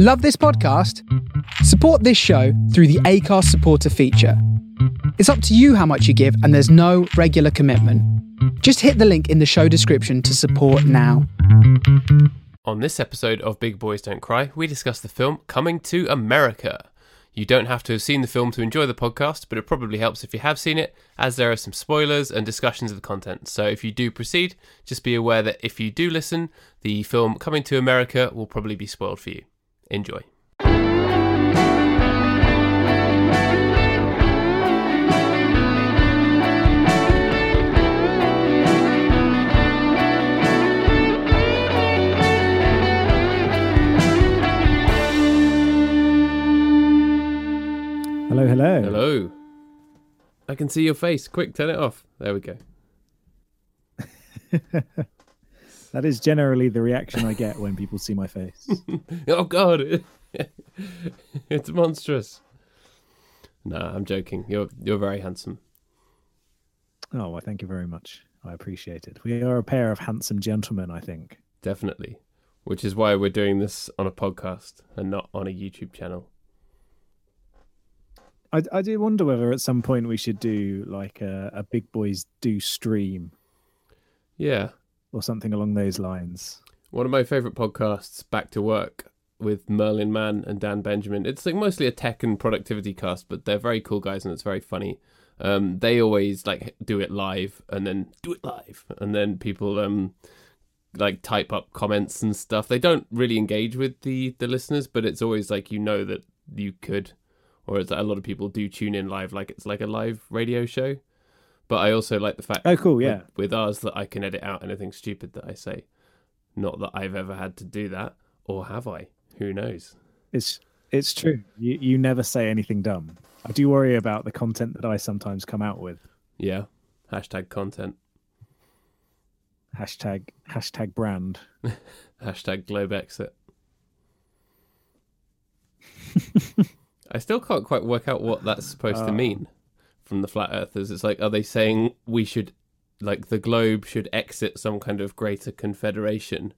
Love this podcast? Support this show through the Acast supporter feature. It's up to you how much you give, and there's no regular commitment. Just hit the link in the show description to support now. On this episode of Big Boys Don't Cry, we discuss the film Coming to America. You don't have to have seen the film to enjoy the podcast, but it probably helps if you have seen it, as there are some spoilers and discussions of the content. So if you do proceed, just be aware that if you do listen, the film Coming to America will probably be spoiled for you. Enjoy. Hello, hello. Hello. I can see your face. Quick, turn it off. There we go. That is generally the reaction I get when people see my face. Oh God, it's monstrous. No, I'm joking. You're you're very handsome. oh, well, thank you very much. I appreciate it. We are a pair of handsome gentlemen, I think. Definitely. Which is why we're doing this on a podcast and not on a YouTube channel. I, I do wonder whether at some point we should do like a, a Big Boys Do stream Yeah. Or something along those lines. One of my favorite podcasts, Back to Work, with Merlin Mann and Dan Benjamin. It's like mostly a tech and productivity cast, but they're very cool guys and it's very funny. Um, they always like do it live and then do it live, and then people um like type up comments and stuff. They don't really engage with the the listeners, but it's always like you know that you could, or it's a lot of people do tune in live, like it's like a live radio show. But I also like the fact Oh, cool. with- Yeah. with ours that I can edit out anything stupid that I say. Not that I've ever had to do that, or have I? Who knows? It's it's true. You, you never say anything dumb. I do worry about the content that I sometimes come out with. Yeah. Hashtag content. Hashtag hashtag brand. Hashtag globe exit. I still can't quite work out what that's supposed to Uh. mean from the flat earthers. It's like, are they saying we should, like, the globe should exit some kind of greater confederation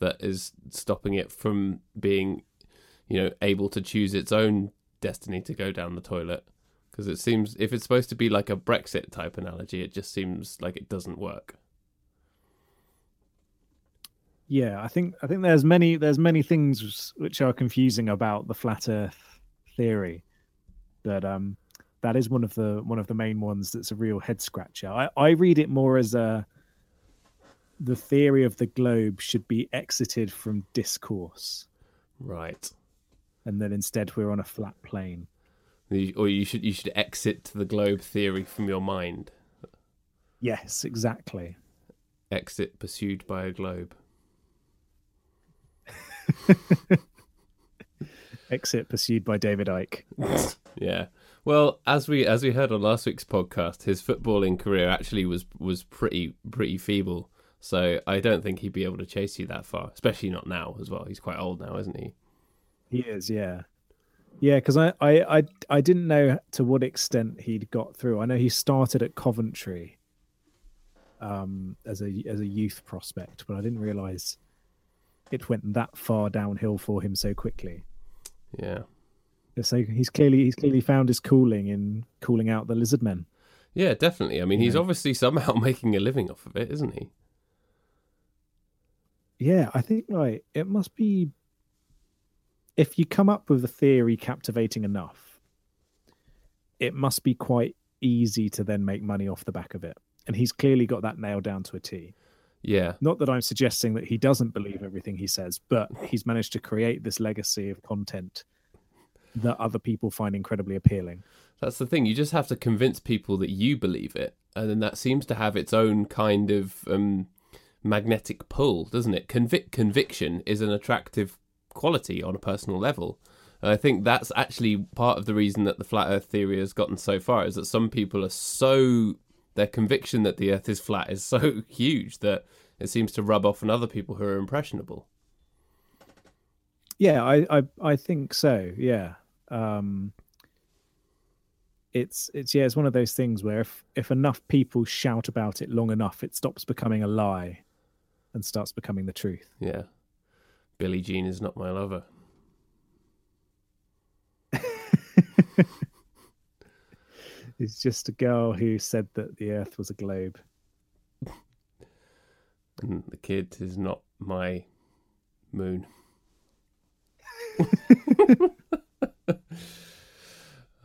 that is stopping it from being, you know, able to choose its own destiny to go down the toilet? Because it seems, if it's supposed to be like a Brexit type analogy, it just seems like it doesn't work. Yeah, I think I think there's many there's many things which are confusing about the flat Earth theory, but um, that is one of the one of the main ones that's a real head scratcher. I, I read it more as a the theory of the globe should be exited from discourse, Right. and then instead we're on a flat plane. You- or you should you should exit the globe theory from your mind. Yes, exactly. Exit pursued by a globe. Exit pursued by David Icke. Yeah. Well, as we as we heard on last week's podcast, his footballing career actually was was pretty pretty feeble. So I don't think he'd be able to chase you that far, especially not now as well. He's quite old now, isn't he? He is, yeah, yeah. Because I, I, I, I didn't know to what extent he'd got through. I know he started at Coventry, um, as a as a youth prospect, but I didn't realise it went that far downhill for him so quickly. Yeah. So he's clearly he's clearly found his calling in calling out the lizard men. Yeah, definitely. I mean, he's obviously somehow making a living off of it, isn't he? Yeah, I think like it must be if you come up with a theory captivating enough, it must be quite easy to then make money off the back of it. And he's clearly got that nailed down to a T. Yeah. Not that I'm suggesting that he doesn't believe everything he says, but he's managed to create this legacy of content that other people find incredibly appealing. That's the thing. You just have to convince people that you believe it, and then that seems to have its own kind of um, magnetic pull, doesn't it? Convic- conviction is an attractive quality on a personal level. And I think that's actually part of the reason that the flat Earth theory has gotten so far is that some people are so their conviction that the Earth is flat is so huge that it seems to rub off on other people who are impressionable. Yeah, I, I, I think so. Yeah. Um, it's it's yeah, it's one of those things where if if enough people shout about it long enough, it stops becoming a lie and starts becoming the truth. Yeah, Billie Jean is not my lover. It's just a girl who said that the Earth was a globe. And the kid is not my moon.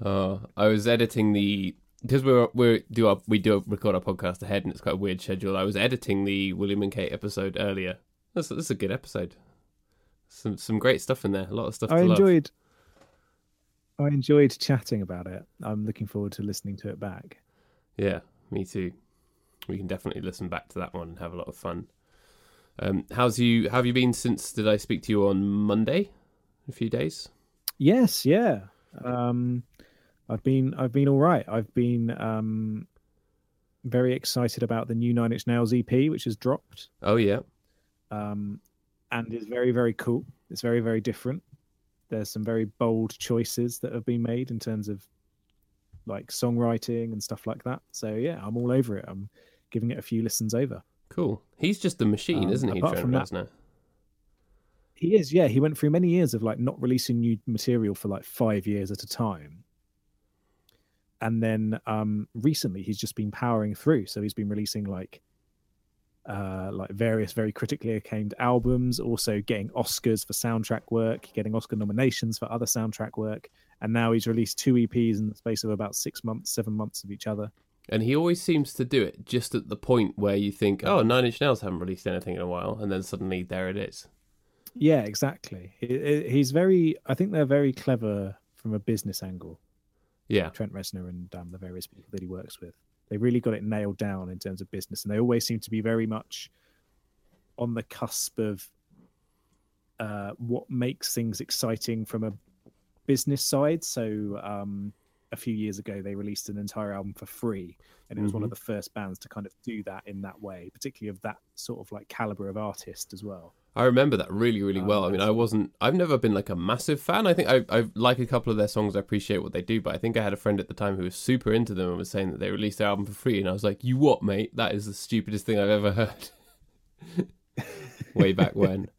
Uh, I was editing the because we're we do our, we do record our podcast ahead, and it's quite a weird schedule. I was editing the William and Kate episode earlier. That's that's a good episode. Some some great stuff in there. A lot of stuff. I to love. enjoyed. I enjoyed chatting about it. I'm looking forward to listening to it back. Yeah, me too. We can definitely listen back to that one and have a lot of fun. Um, how's you? How have you been since? Did I speak to you on Monday? A few days. Yes, yeah. Um, I've been I've been all right. I've been um, very excited about the new Nine Inch Nails EP, which has dropped, Oh yeah, um, and is very very cool. It's very very different. There's some very bold choices that have been made in terms of like songwriting and stuff like that. So yeah, I'm all over it. I'm giving it a few listens over. cool. He's just the machine, Um, isn't he, apart Trent from that- Reznor? He is, yeah. He went through many years of like not releasing new material for like five years at a time. And then um recently he's just been powering through. So he's been releasing like uh like various very critically acclaimed albums, also getting Oscars for soundtrack work, getting Oscar nominations for other soundtrack work. And now he's released two EPs in the space of about six months, seven months of each other. And he always seems to do it just at the point where you think, "Oh, Nine Inch Nails haven't released anything in a while," and then suddenly there it is. Yeah, exactly. He- he- He's very I think they're very clever from a business angle. Yeah, Trent Reznor and um, the various people that he works with. They really got it nailed down in terms of business, and they always seem to be very much on the cusp of uh, what makes things exciting from a business side. So, um, a few years ago, they released an entire album for free, and it was one of the first bands to kind of do that in that way, particularly of that sort of like caliber of artist as well. I remember that really, really Um, well. I mean, I wasn't. I've never been like a massive fan. I think I, I like a couple of their songs. I appreciate what they do, but I think I had a friend at the time who was super into them and was saying that they released their album for free, and I was like, "You what, mate? That is the stupidest thing I've ever heard." Way back when.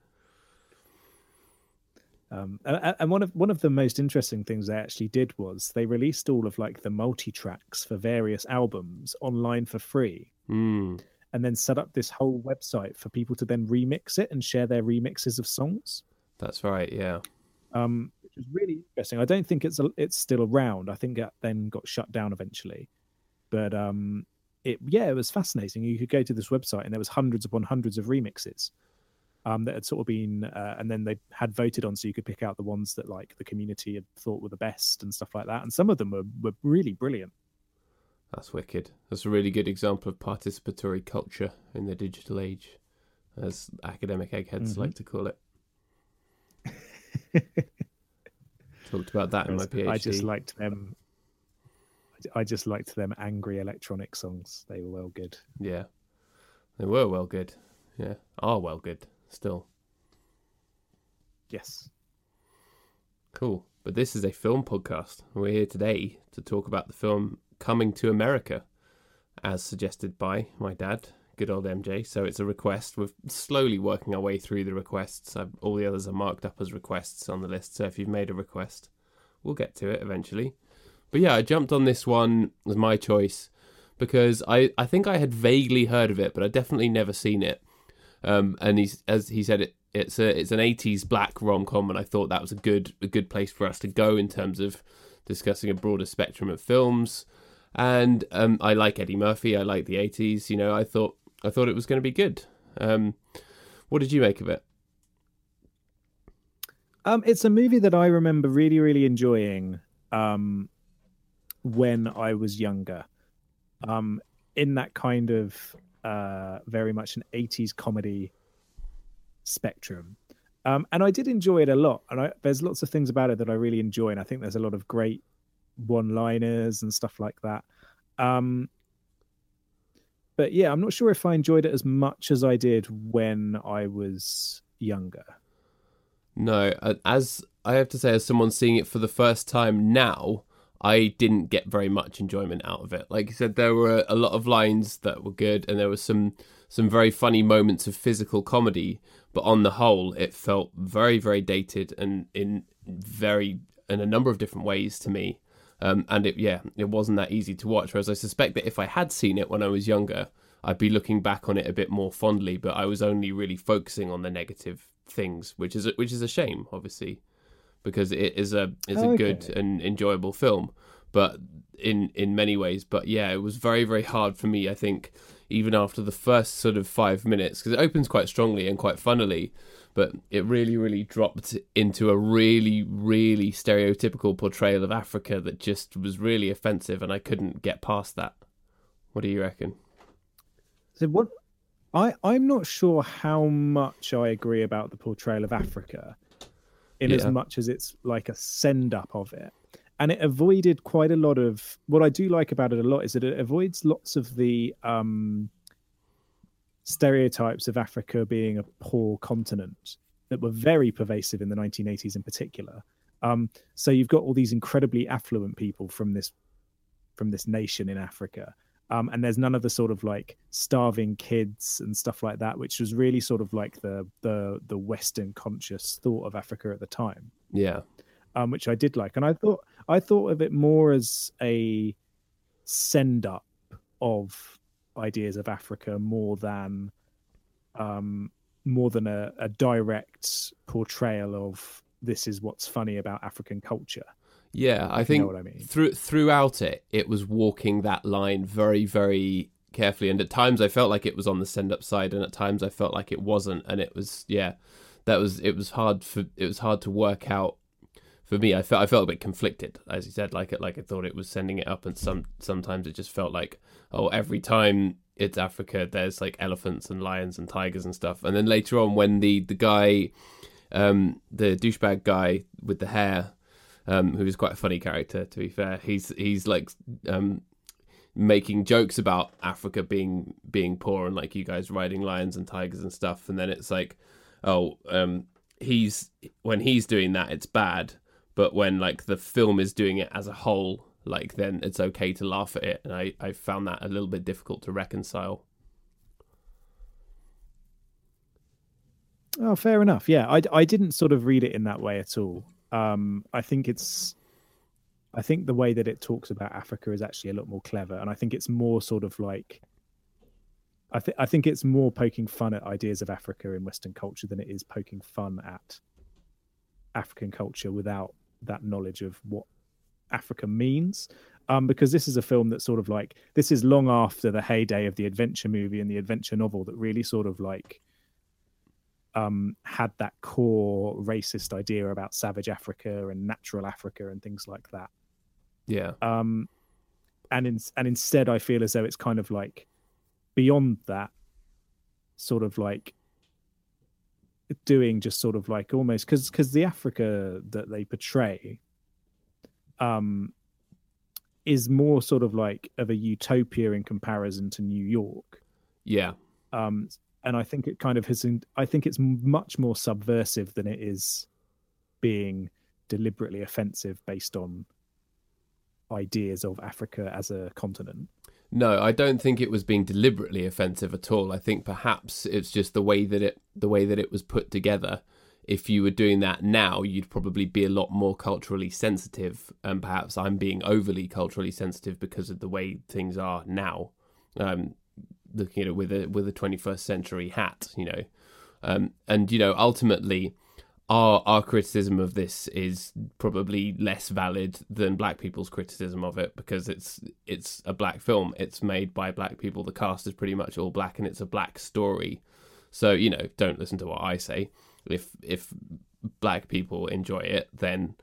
Um, and, and one of one of the most interesting things they actually did was they released all of like the multi tracks for various albums online for free, Hmm. and then set up this whole website for people to then remix it and share their remixes of songs. That's right. Yeah. Um, which is really interesting. I don't think it's a, it's still around. I think it then got shut down eventually, but um, it yeah, it was fascinating. You could go to this website and there was hundreds upon hundreds of remixes. Um, that had sort of been, uh, and then they had voted on, so you could pick out the ones that like the community had thought were the best and stuff like that. And some of them were, were really brilliant. That's wicked. That's a really good example of participatory culture in the digital age, as academic eggheads Mhm. like to call it. Talked about that in my PhD. I just liked them. I just liked them angry electronic songs. They were well good. Yeah. They were well good. Yeah. Are well good still. Yes. Cool. But this is a film podcast. We're here today to talk about the film Coming to America, as suggested by my dad, good old MJ. So it's a request. We're slowly working our way through the requests. i all the others are marked up as requests on the list. So if you've made a request, we'll get to it eventually. But yeah, I jumped on this one as my choice because I, I think I had vaguely heard of it, but I'd definitely never seen it. Um, and he's as he said it, it's a it's an eighties black rom com, and I thought that was a good a good place for us to go in terms of discussing a broader spectrum of films. And um, I like Eddie Murphy. I like the eighties. You know, I thought I thought it was going to be good. Um, what did you make of it? Um, it's a movie that I remember really, really enjoying um, when I was younger. Um, in that kind of uh, very much an 80s comedy spectrum. Um, and I did enjoy it a lot. And I, there's lots of things about it that I really enjoy. And I think there's a lot of great one liners and stuff like that. Um, but yeah, I'm not sure if I enjoyed it as much as I did when I was younger. No, as I have to say, as someone seeing it for the first time now, I didn't get very much enjoyment out of it. Like you said, there were a lot of lines that were good, and there was some some very funny moments of physical comedy. But on the whole, it felt very, very dated, and in very in a number of different ways to me. Um, and it yeah, it wasn't that easy to watch. Whereas I suspect that if I had seen it when I was younger, I'd be looking back on it a bit more fondly. But I was only really focusing on the negative things, which is which is a shame, obviously, because it is a is a Okay. good and enjoyable film. But in in many ways, but yeah, it was very very hard for me. I think even after the first sort of five minutes, because it opens quite strongly and quite funnily, but it really really dropped into a really really stereotypical portrayal of Africa that just was really offensive, and I couldn't get past that. What do you reckon? So what I I'm not sure how much I agree about the portrayal of Africa, in as much as it's like a send up of it, and it avoided quite a lot of what I do like about it a lot is that it avoids lots of the um, stereotypes of Africa being a poor continent that were very pervasive in the 1980s in particular. Um, so you've got all these incredibly affluent people from this from this nation in Africa um, and there's none of the sort of like starving kids and stuff like that, which was really sort of like the the the Western conscious thought of Africa at the time, Yeah, um, which I did like, and I thought I thought of it more as a send up of ideas of Africa more than um, more than a, a direct portrayal of this is what's funny about African culture. Yeah. I if you think know what I mean. through throughout it, it was walking that line very, very carefully, and at times I felt like it was on the send up side, and at times I felt like it wasn't, and it was yeah, that was it was hard for it was hard to work out for me. I felt I felt a bit conflicted, as you said, like it like I thought it was sending it up, and some sometimes it just felt like oh every time it's Africa, there's like elephants and lions and tigers and stuff, and then later on when the the guy, um, the douchebag guy with the hair um, who is quite a funny character to be fair. He's he's like um, making jokes about Africa being being poor and like you guys riding lions and tigers and stuff, and then it's like, oh, um, he's when he's doing that, it's bad, but when like the film is doing it as a whole, like then it's okay to laugh at it, and I I found that a little bit difficult to reconcile. Oh, fair enough. Yeah, I, I didn't sort of read it in that way at all. Um, I think it's, I think the way that it talks about Africa is actually a lot more clever, and I think it's more sort of like, I think I think it's more poking fun at ideas of Africa in Western culture than it is poking fun at African culture without that knowledge of what Africa means. Um, because this is a film that sort of like this is long after the heyday of the adventure movie and the adventure novel that really sort of like um, had that core racist idea about savage Africa and natural Africa and things like that. Yeah, Um, and in, and instead, I feel as though it's kind of like beyond that, sort of like doing just sort of like almost because because the Africa that they portray, um, is more sort of like of a utopia in comparison to New York. Yeah, um, and I think it kind of has. I think it's much more subversive than it is being deliberately offensive based on ideas of Africa as a continent. No, I don't think it was being deliberately offensive at all. I think perhaps it's just the way that it the way that it was put together. If you were doing that now, you'd probably be a lot more culturally sensitive, and perhaps I'm being overly culturally sensitive because of the way things are now. Um, looking at it with a with a 21st century hat, you know, um, and you know ultimately our our criticism of this is probably less valid than black people's criticism of it because it's it's a black film. It's made by black people. The cast is pretty much all black, and it's a black story. So you know, don't listen to what I say. If if black people enjoy it, then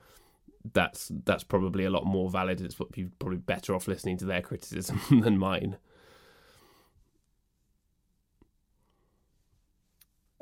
that's that's probably a lot more valid. It's you're probably better off listening to their criticism than mine.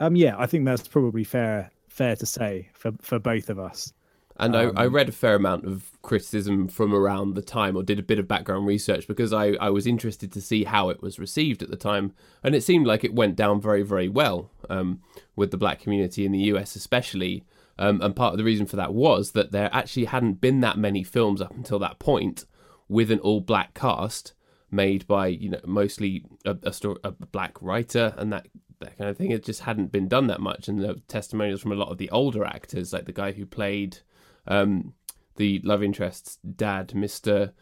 Um, yeah, I think that's probably fair fair to say for for both of us. And I, I Um, read a fair amount of criticism from around the time, or did a bit of background research because I, I was interested to see how it was received at the time. And it seemed like it went down very, very well um, with the black community in the US, especially. Um, and part of the reason for that was that there actually hadn't been that many films up until that point with an all black cast made by, you know, mostly a, a, story, a black writer and that that kind of thing. It just hadn't been done that much. And the testimonials from a lot of the older actors, like the guy who played um, the love interest's dad, Mister,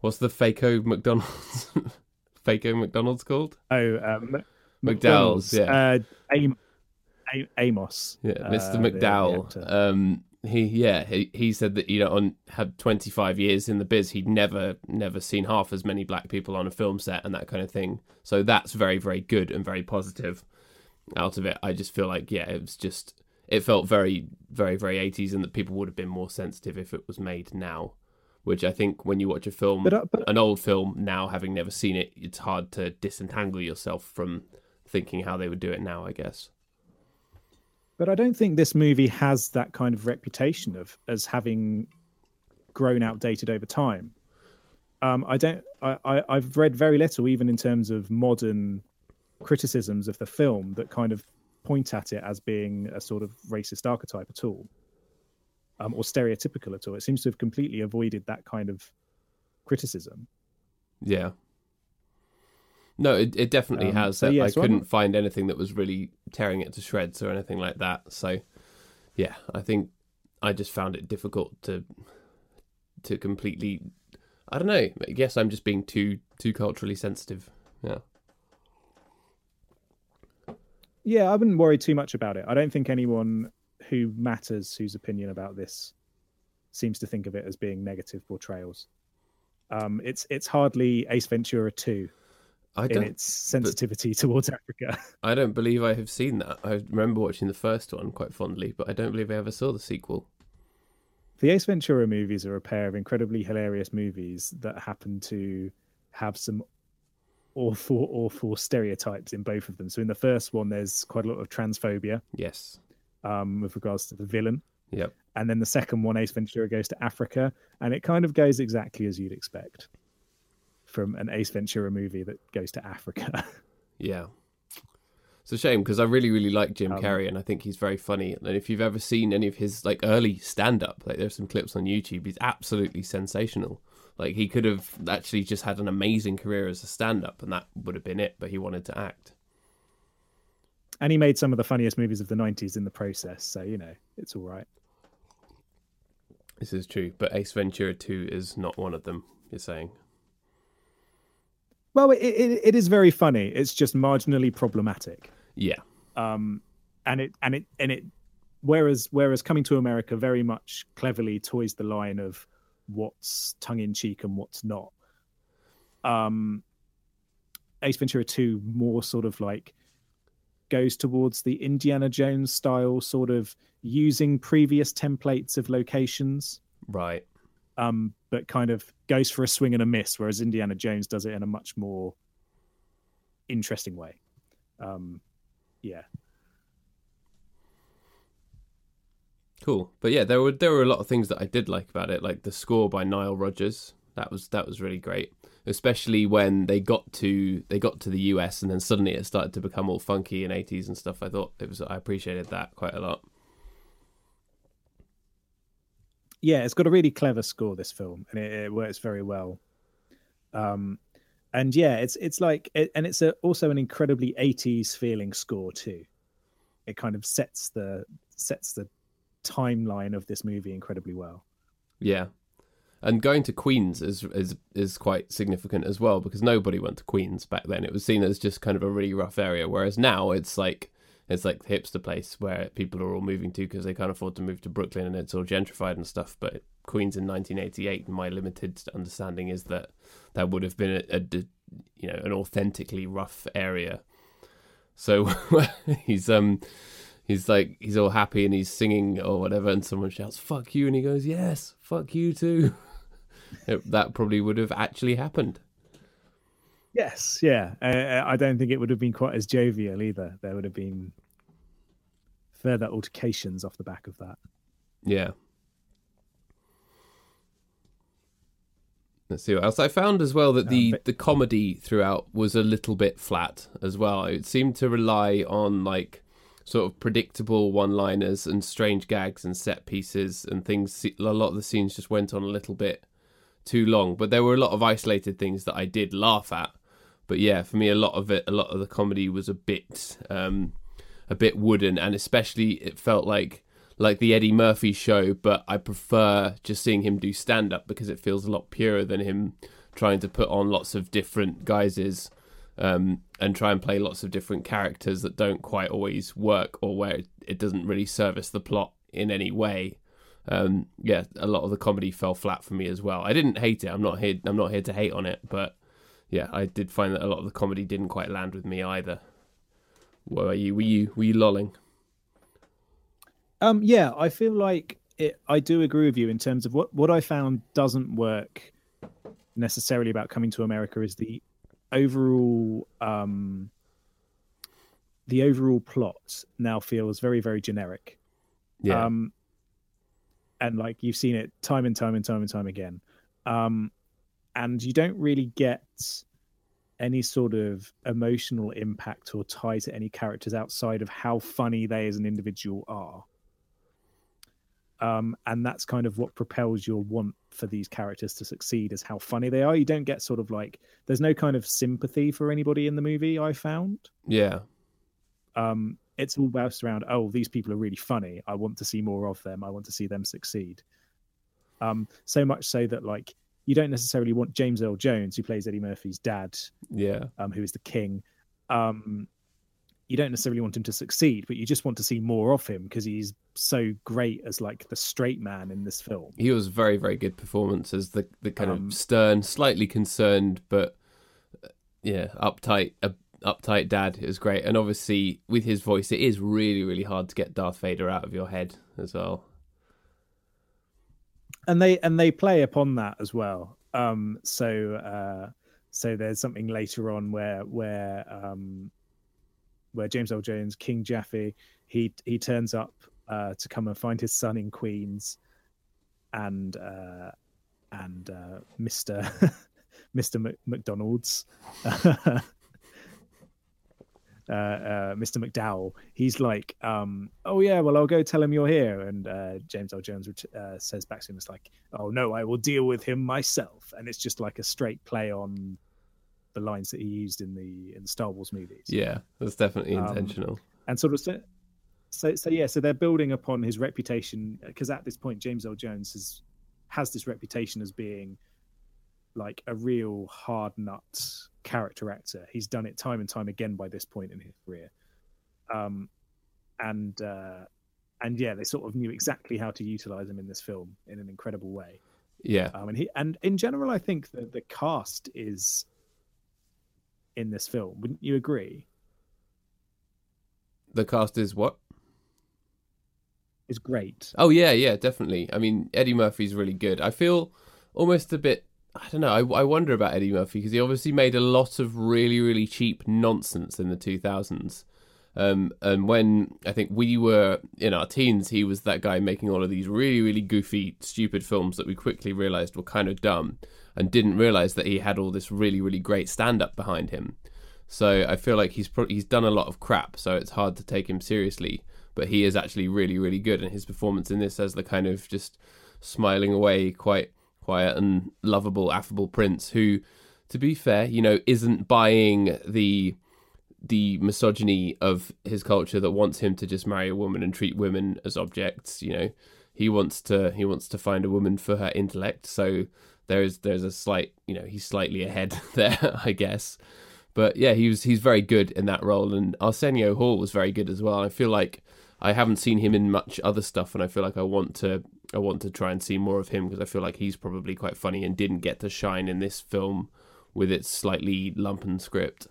what's the Faco McDonald's? Faco McDonald's called? Oh, um, McDowell's, yeah. Uh, Am- A- Amos. Yeah, uh, Mr. the- the McDowell. um, he yeah he, he said that you know on had 25 years in the biz he'd never never seen half as many black people on a film set and that kind of thing so that's very very good and very positive out of it i just feel like yeah it was just it felt very very very 80s and that people would have been more sensitive if it was made now which i think when you watch a film But, uh, but an old film now having never seen it it's hard to disentangle yourself from thinking how they would do it now i guess But I don't think this movie has that kind of reputation of as having grown outdated over time. Um, I don't. I, I, I've read very little, even in terms of modern criticisms of the film, that kind of point at it as being a sort of racist archetype at all, um, or stereotypical at all. It seems to have completely avoided that kind of criticism. Yeah. No, it, it definitely Um, has. so I- yeah, I so couldn't not- find anything that was really tearing it to shreds or anything like that. So, yeah, I think I just found it difficult to to completely. I don't know. I guess I'm just being too too culturally sensitive. Yeah. Yeah, I wouldn't worry too much about it. I don't think anyone who matters whose opinion about this seems to think of it as being negative portrayals. Um, it's it's hardly Ace Ventura 2 I in its sensitivity towards Africa. I don't believe I have seen that. I remember watching the first one quite fondly, but I don't believe I ever saw the sequel. the Ace Ventura movies are a pair of incredibly hilarious movies that happen to have some awful, awful stereotypes in both of them. So in the first one, there's quite a lot of transphobia Yes. um, with regards to the villain. Yep. And then the second one, Ace Ventura goes to Africa, and it kind of goes exactly as you'd expect from an Ace Ventura movie that goes to Africa. Yeah. It's a shame because I really, really like Jim Um, Carrey and I think he's very funny. And if you've ever seen any of his like early stand up, like there's some clips on YouTube, he's absolutely sensational. Like he could have actually just had an amazing career as a stand up and that would have been it, but he wanted to act. and he made some of the funniest movies of the 90s in the process. So, you know, it's all right. This is true. But Ace Ventura 2 is not one of them, you're saying. Well, it, it, it is very funny. It's just marginally problematic. Yeah. um, and it and it and it whereas whereas coming to america very much cleverly toys the line of what's tongue-in-cheek and what's not. Um ace ventura 2 more sort of like goes towards the indiana jones style sort of using previous templates of locations. Right. um but kind of goes for a swing and a miss whereas indiana jones does it in a much more interesting way. Um yeah Cool. But yeah, there were there were a lot of things that I did like about it, like the score by Nile Rodgers. That was that was really great. Especially when they got to they got to the US and then suddenly it started to become all funky in 80s and stuff. I thought it was I appreciated that quite a lot. yeah, it's got a really clever score. This film, and it, it works very well. Um, and yeah, it's it's like, and it's a, also an incredibly '80s feeling score too. It kind of sets the sets the timeline of this movie incredibly well. Yeah. And going to Queens is is is quite significant as well because nobody went to Queens back then. It was seen as just kind of a really rough area, whereas now it's like it's like the hipster place where people are all moving to because they can't afford to move to Brooklyn and it's all gentrified and stuff. But Queens in 1988, my limited understanding is that that would have been a, a you know an authentically rough area. So he's um he's like he's all happy and he's singing or whatever and someone shouts fuck you and he goes yes fuck you too It- that probably would have actually happened Yes, yeah. Uh, I don't think it would have been quite as jovial either. There would have been further altercations off the back of that. yeah let's see what else i found as well that the Um, but- the comedy throughout was a little bit flat as well it seemed to rely on like sort of predictable one liners and strange gags and set pieces and things. A lot of the scenes just went on a little bit too long but there were a lot of isolated things that i did laugh at. But yeah for me a lot of it a lot of the comedy was a bit um a bit wooden and especially it felt like like the Eddie Murphy show, but I prefer just seeing him do stand up because it feels a lot purer than him trying to put on lots of different guises um, and try and play lots of different characters that don't quite always work or where it doesn't really service the plot in any way. Um, yeah, a lot of the comedy fell flat for me as well. I didn't hate it. I'm not here. I'm not here to hate on it, but yeah, I did find that a lot of the comedy didn't quite land with me either. Were you? Were you? Were you lolling? Um, yeah, I feel like it. I do agree with you in terms of what what I found doesn't work necessarily about coming to America is the overall um the overall plot now feels very very generic. Yeah. Um, and like you've seen it time and time and time and time again. Um, and you don't really get any sort of emotional impact or tie to any characters outside of how funny they as an individual are. Um, and that's kind of what propels your want for these characters to succeed is how funny they are. You don't get sort of like there's no kind of sympathy for anybody in the movie. I found. yeah. Um, it's all based around oh these people are really funny. I want to see more of them. I want to see them succeed. Um, so much so that like you don't necessarily want James Earl Jones, who plays Eddie Murphy's dad, Yeah. um, who is the king. Um, you don't necessarily want him to succeed, but you just want to see more of him because he's so great as like the straight man in this film. He was very, very good performance as the the kind Um, of stern, slightly concerned, but uh, yeah, uptight, uh, uptight dad is great. And obviously, with his voice, it is really, really hard to get Darth Vader out of your head as well. and they and they play upon that as well um so uh so there's something later on where where um where james earl jones king jaffe he he turns up uh to come and find his son in queens and uh and uh mr mr Mc- mcdonald's uh, uh, Mr. McDowell, he's like, um, "Oh yeah, well I'll go tell him you're here." And uh, James Earl Jones uh, says back to him, "It's like, oh no, I will deal with him myself." And it's just like a straight play on the lines that he used in the in the Star Wars movies. Yeah, that's definitely Um, intentional. and sort of so, so, so yeah, so they're building upon his reputation because at this point James Earl Jones has has this reputation as being like a real hard nut character actor. He's done it time and time again by this point in his career. Um, and uh, and yeah, they sort of knew exactly how to utilize him in this film in an incredible way. yeah, Um, and he and in general, I think that the cast is in this film. Wouldn't you agree? the cast is what? Is great. Oh yeah, yeah, definitely. I mean, Eddie Murphy's really good. I feel almost a bit. I don't know. I, I wonder about Eddie Murphy because he obviously made a lot of really, really cheap nonsense in the 2000s. Um, and when I think we were in our teens, he was that guy making all of these really, really goofy, stupid films that we quickly realized were kind of dumb and didn't realize that he had all this really, really great stand up behind him. So I feel like he's pro- he's done a lot of crap, so it's hard to take him seriously. But he is actually really, really good, and his performance in this as the kind of just smiling away, quite quiet and lovable, affable prince who, to be fair, you know, isn't buying the the misogyny of his culture that wants him to just marry a woman and treat women as objects. You know, he wants to he wants to find a woman for her intellect. So there's there's a slight you know he's slightly ahead there, I guess. But yeah, he was he's very good in that role, and Arsenio Hall was very good as well. I feel like I haven't seen him in much other stuff, and I feel like I want to I want to try and see more of him because I feel like he's probably quite funny and didn't get to shine in this film with its slightly lumpen script.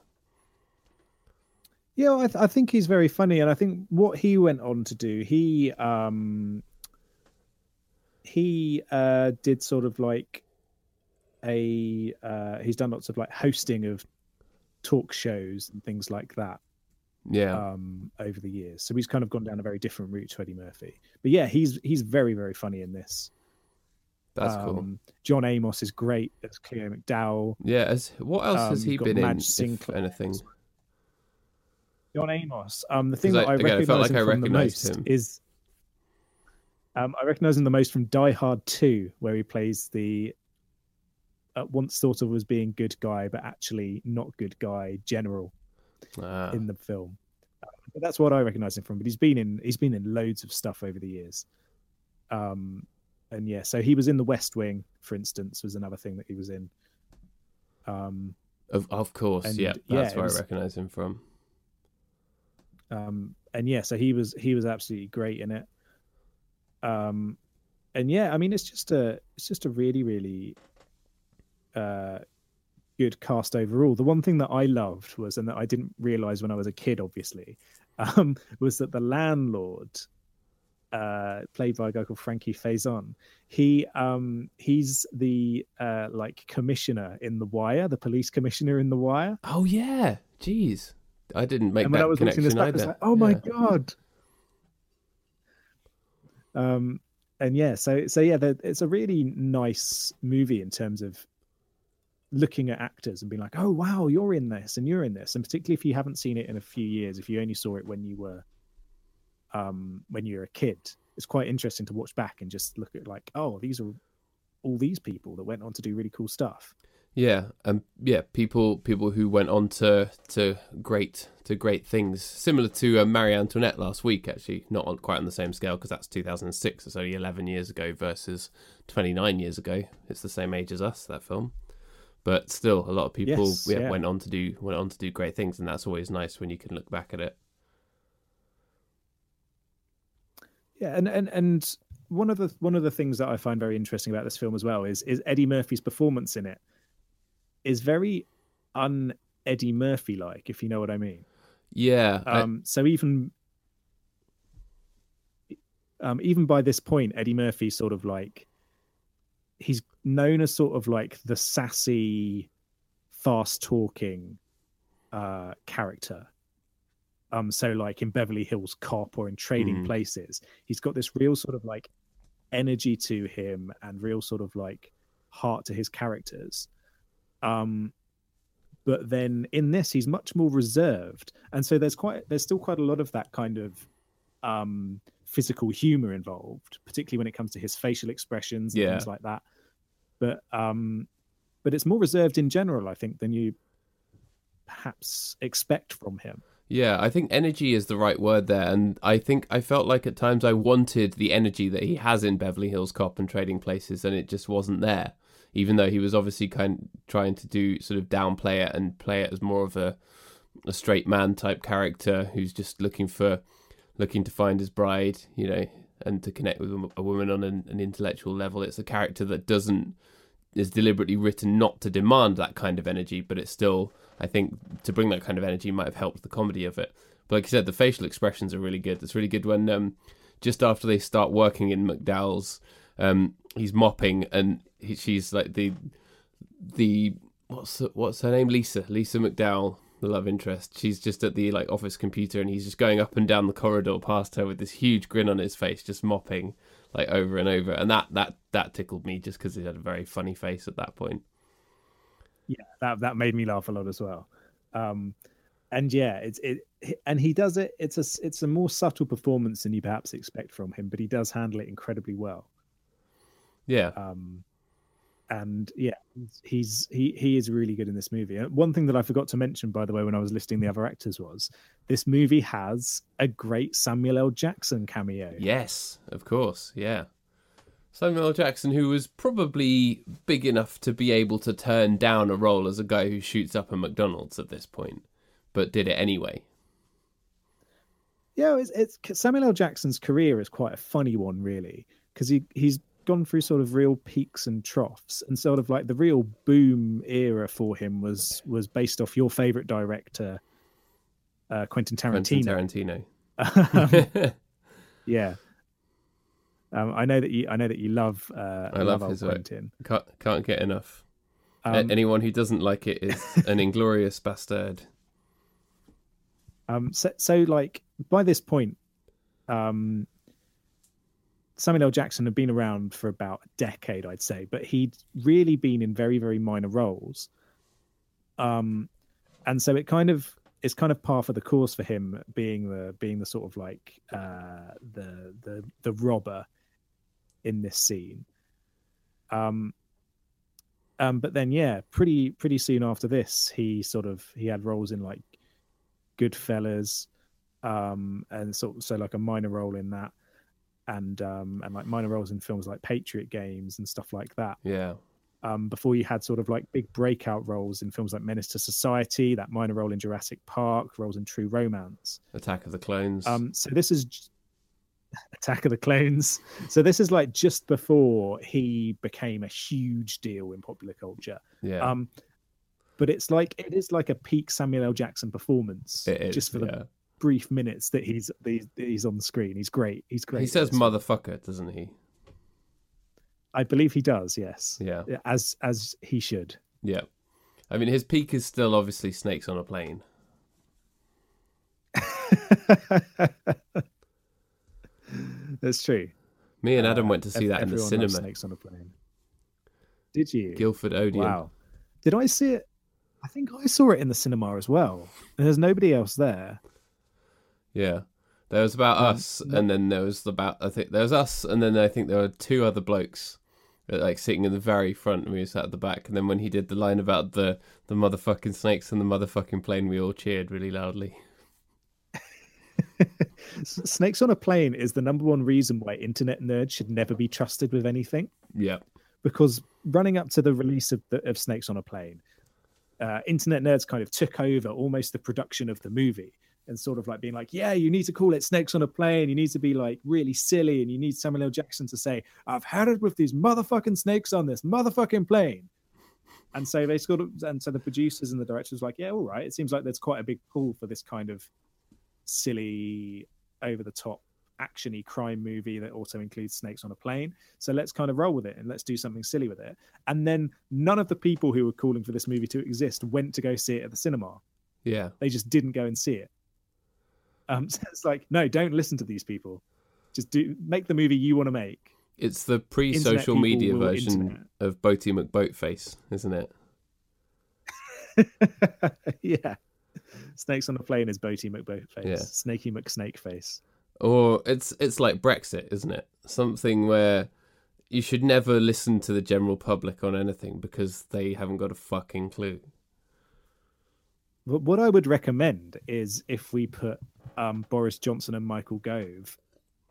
Yeah, I, th- I think he's very funny, and I think what he went on to do, he um, he uh, did sort of like a uh, he's done lots of like hosting of talk shows and things like that Yeah, um, over the years. So he's kind of gone down a very different route to Eddie Murphy. But yeah, he's he's very very funny in this. that's cool. Um, John Amos is great as Cleo McDowell. Yeah, as what else um, has he you've been in? Madge If Sinclair. anything, John Amos. Um, the thing that I- I, again, recognize like I him the recognised most him. is um, I recognize him the most from Die Hard Two, where he plays the uh, once thought of as being good guy, but actually not good guy general ah, in the film. that's what I recognize him from. But he's been in he's been in loads of stuff over the years. Um, and yeah, so he was in The West Wing, for instance, was another thing that he was in. Um, of of course, And, yeah, yeah, that's it where was- I recognize him from. um, and yeah, so he was he was absolutely great in it. Um, and yeah, I mean, it's just a it's just a really really uh, good cast overall. The one thing that I loved was, and that I didn't realize when I was a kid, obviously, um, was that the landlord, uh, played by a guy called Frankie Faison, he um, he's the uh, like commissioner in The Wire, the police commissioner in The Wire. Oh yeah, jeez, I didn't make and when that I was connection this back, I either. was like, "Oh my god!" Um, and yeah, so so yeah, the, it's a really nice movie in terms of looking at actors and being like, "Oh wow, you're in this and you're in this," and particularly if you haven't seen it in a few years, if you only saw it when you were, um, when you were a kid, it's quite interesting to watch back and just look at like, "Oh, these are all these people that went on to do really cool stuff." Yeah, and yeah, people people who went on to to great to great things, similar to uh, Marie Antoinette last week. Actually, not on, quite on the same scale because that's 2006. It's only 11 years ago versus 29 years ago. It's the same age as us. That film, but still, a lot of people Yes, yeah, yeah. went on to do went on to do great things, and that's always nice when you can look back at it. Yeah, and and and one of the one of the things that I find very interesting about this film as well is is Eddie Murphy's performance in it is very un Eddie Murphy like, if you know what I mean. Yeah, I- Um, so even um, even by this point, Eddie Murphy sort of like he's known as sort of like the sassy, fast talking uh, character. Um, so like in Beverly Hills Cop or in Trading Mhm. Places, he's got this real sort of like energy to him and real sort of like heart to his characters. Um, but then in this, he's much more reserved, and so there's quite there's still quite a lot of that kind of um, physical humor involved, particularly when it comes to his facial expressions and Yeah. things like that. But um, but it's more reserved in general, I think, than you perhaps expect from him. Yeah, I think energy is the right word there, and I think I felt like at times I wanted the energy that he has in Beverly Hills Cop and Trading Places, and it just wasn't there. Even though he was obviously kind of trying to do sort of downplay it and play it as more of a a straight man type character who's just looking for looking to find his bride, you know, and to connect with a woman on an, an intellectual level. It's a character that doesn't is deliberately written not to demand that kind of energy, but it's still, I think, to bring that kind of energy might have helped the comedy of it. But like you said, the facial expressions are really good. It's really good when um, just after they start working in McDowell's, um, he's mopping and he, she's like the the what's what's her name? Lisa Lisa McDowell, the love interest. She's just at the like office computer and he's just going up and down the corridor past her with this huge grin on his face, just mopping like over and over. And that that that tickled me just because he had a very funny face at that point. yeah that that made me laugh a lot as well um and yeah it's it and he does it it's a it's a more subtle performance than you perhaps expect from him but he does handle it incredibly well Yeah, um and yeah he's- he he is really good in this movie and one thing that i forgot to mention by the way when i was listing the hmm. other actors was this movie has a great samuel l jackson cameo Yes, of course. Yeah. Samuel L. Jackson, who was probably big enough to be able to turn down a role as a guy who shoots up a McDonald's at this point, but did it anyway. yeah it's, it's samuel l jackson's career is quite a funny one really because he he's gone through sort of real peaks and troughs and sort of like the real boom era for him was was based off your favorite director uh quentin Quentin tarantino Tarantino. yeah um i know that you i know that you love uh I love old his work. quentin can't, can't get enough. Um, Anyone who doesn't like it is an inglorious bastard. Um, so, so like by this point, um, Samuel L. Jackson had been around for about a decade, I'd say, but he'd really been in very, very minor roles. Um, and so it kind of it's kind of par for the course for him being the being the sort of like uh, the the the robber in this scene. Um, um, but then yeah, pretty pretty soon after this, he sort of he had roles in like Goodfellas, um, and so so like a minor role in that, and um, and like minor roles in films like Patriot Games and stuff like that. Yeah. Um, before you had sort of like big breakout roles in films like Menace to Society, that minor role in Jurassic Park, roles in True Romance. Attack of the Clones. Um, so this is j- Attack of the Clones. So this is like just before he became a huge deal in popular culture. yeah. Um, but it's like it is like a peak Samuel L. Jackson performance, it is. just for the yeah. Brief minutes that he's that he's, that he's on the screen. He's great. He's great. He says motherfucker, doesn't he? I believe he does. Yes, Yeah. as as he should. Yeah. I mean, his peak is still obviously Snakes on a Plane. That's true. Me and Adam Uh, went to see that in the cinema. Snakes on a plane. Did you? Guildford Odeon. Wow. Did I see it? I think I saw it in the cinema as well. And there's nobody else there. Yeah. There was about Um, us, and then there was about I think there was us, and then I think there were two other blokes, uh, like sitting in the very front, and we sat at the back. And then when he did the line about the the motherfucking snakes and the motherfucking plane, we all cheered really loudly. Snakes on a plane is the number one reason why internet nerds should never be trusted with anything. Yeah, because running up to the release of, the, of Snakes on a Plane, uh, internet nerds kind of took over almost the production of the movie and sort of like being like, yeah, you need to call it Snakes on a Plane. You need to be like really silly and you need Samuel L. Jackson to say, I've had it with these motherfucking snakes on this motherfucking plane. And so they sort of, and so the producers and the directors were like, yeah, all right. It seems like there's quite a big pull for this kind of silly, over the top actiony crime movie that also includes snakes on a plane. So let's kind of roll with it and let's do something silly with it. And then none of the people who were calling for this movie to exist went to go see it at the cinema. yeah, They just didn't go and see it. Um, so it's like, no, don't listen to these people. Just do make the movie you want to make. it's the pre-social media version internet. of Boaty McBoatface, isn't it? yeah. Snakes on a plane is Boaty McBoatface. Yeah. Snaky McSnakeface. Or it's it's like Brexit, isn't it? Something where you should never listen to the general public on anything because they haven't got a fucking clue. But what I would recommend is if we put um, Boris Johnson and Michael Gove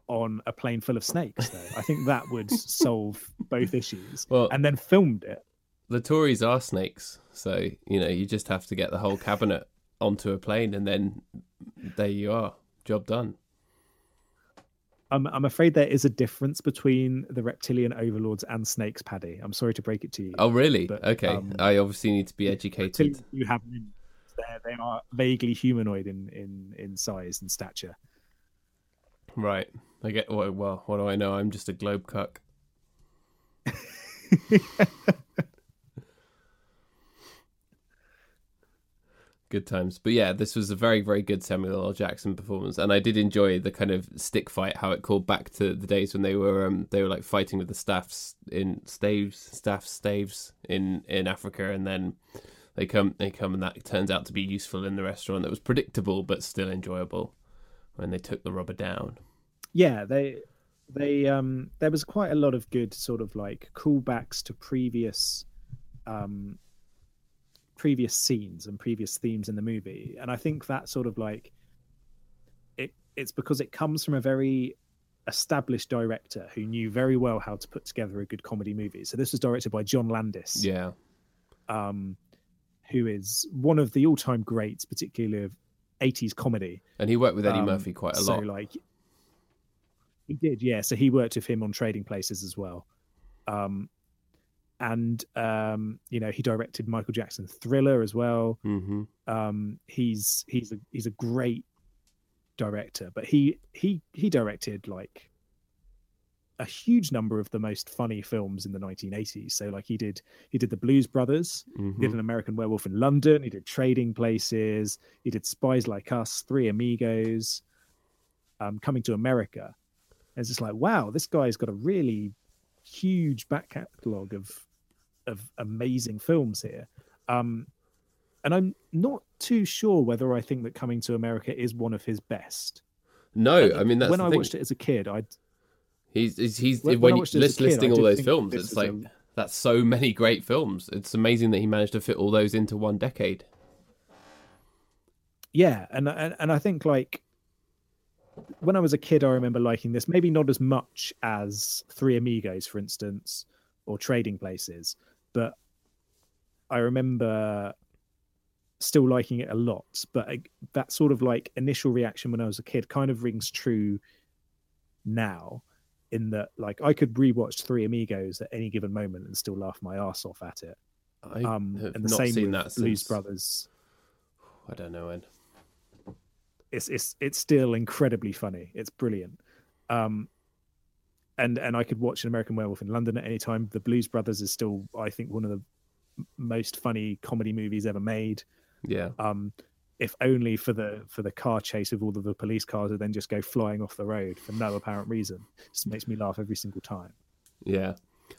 on a plane full of snakes, though. I think that would solve both issues. Well, And then filmed it. the Tories are snakes, so you know you just have to get the whole cabinet onto a plane, and then there you are, job done. I'm, I'm afraid there is a difference between the reptilian overlords and snakes, Paddy. I'm sorry to break it to you. Oh, really? But, okay, um, I obviously need to be educated. Do have. They're- They are vaguely humanoid in, in, in size and stature. Right. I get. Well, well, what do I know? I'm just a globe cuck. good times. But yeah, this was a very, very good Samuel L. Jackson performance, and I did enjoy the kind of stick fight. How it called back to the days when they were um they were like fighting with the staffs in staves, staff staves in in Africa, and then they come they come and that turns out to be useful in the restaurant. That was predictable but still enjoyable when they took the rubber down. yeah they they um there was quite a lot of good sort of like callbacks to previous um previous scenes and previous themes in the movie and i think that sort of like it it's because it comes from a very established director who knew very well how to put together a good comedy movie so this was directed by john landis Yeah. um who is one of the all-time greats particularly of 80s comedy And he worked with Eddie Um, Murphy quite a so lot. like he did, yeah. So he worked with him on Trading Places as well. Um and um, you know, he directed Michael Jackson Thriller as well. hmm Um he's he's a he's a great director, but he he he directed like a huge number of the most funny films in the 1980s. So like he did he did the Blues Brothers, he hmm did an American Werewolf in London. He did Trading Places. He did Spies Like Us, Three Amigos, um, Coming to America. And it's just like, wow, this guy's got a really huge back catalogue of of amazing films here. Um, and I'm not too sure whether I think that Coming to America is one of his best. No, I mean that's when I thing. watched it as a kid, I He's he's, he's When- when, when you watched it as a list, kid, listing all those films. It's like a- that's so many great films. It's amazing that he managed to fit all those into one decade. yeah and and, and i think like when I was a kid, I remember liking this. Maybe not as much as Three Amigos, for instance, or Trading Places, but I remember still liking it a lot. But that sort of like initial reaction when I was a kid kind of rings true now. In that, like, I could rewatch Three Amigos at any given moment and still laugh my ass off at it. I Um, have and the not same seen with that Blues since Brothers. I don't know when. it's it's it's still incredibly funny. It's brilliant. Um, and and I could watch an American Werewolf in London at any time. The Blues Brothers is still, I think, one of the most funny comedy movies ever made. Yeah, Um, if only for the for the car chase of all of the police cars that then just go flying off the road for no apparent reason. Just makes me laugh every single time. yeah.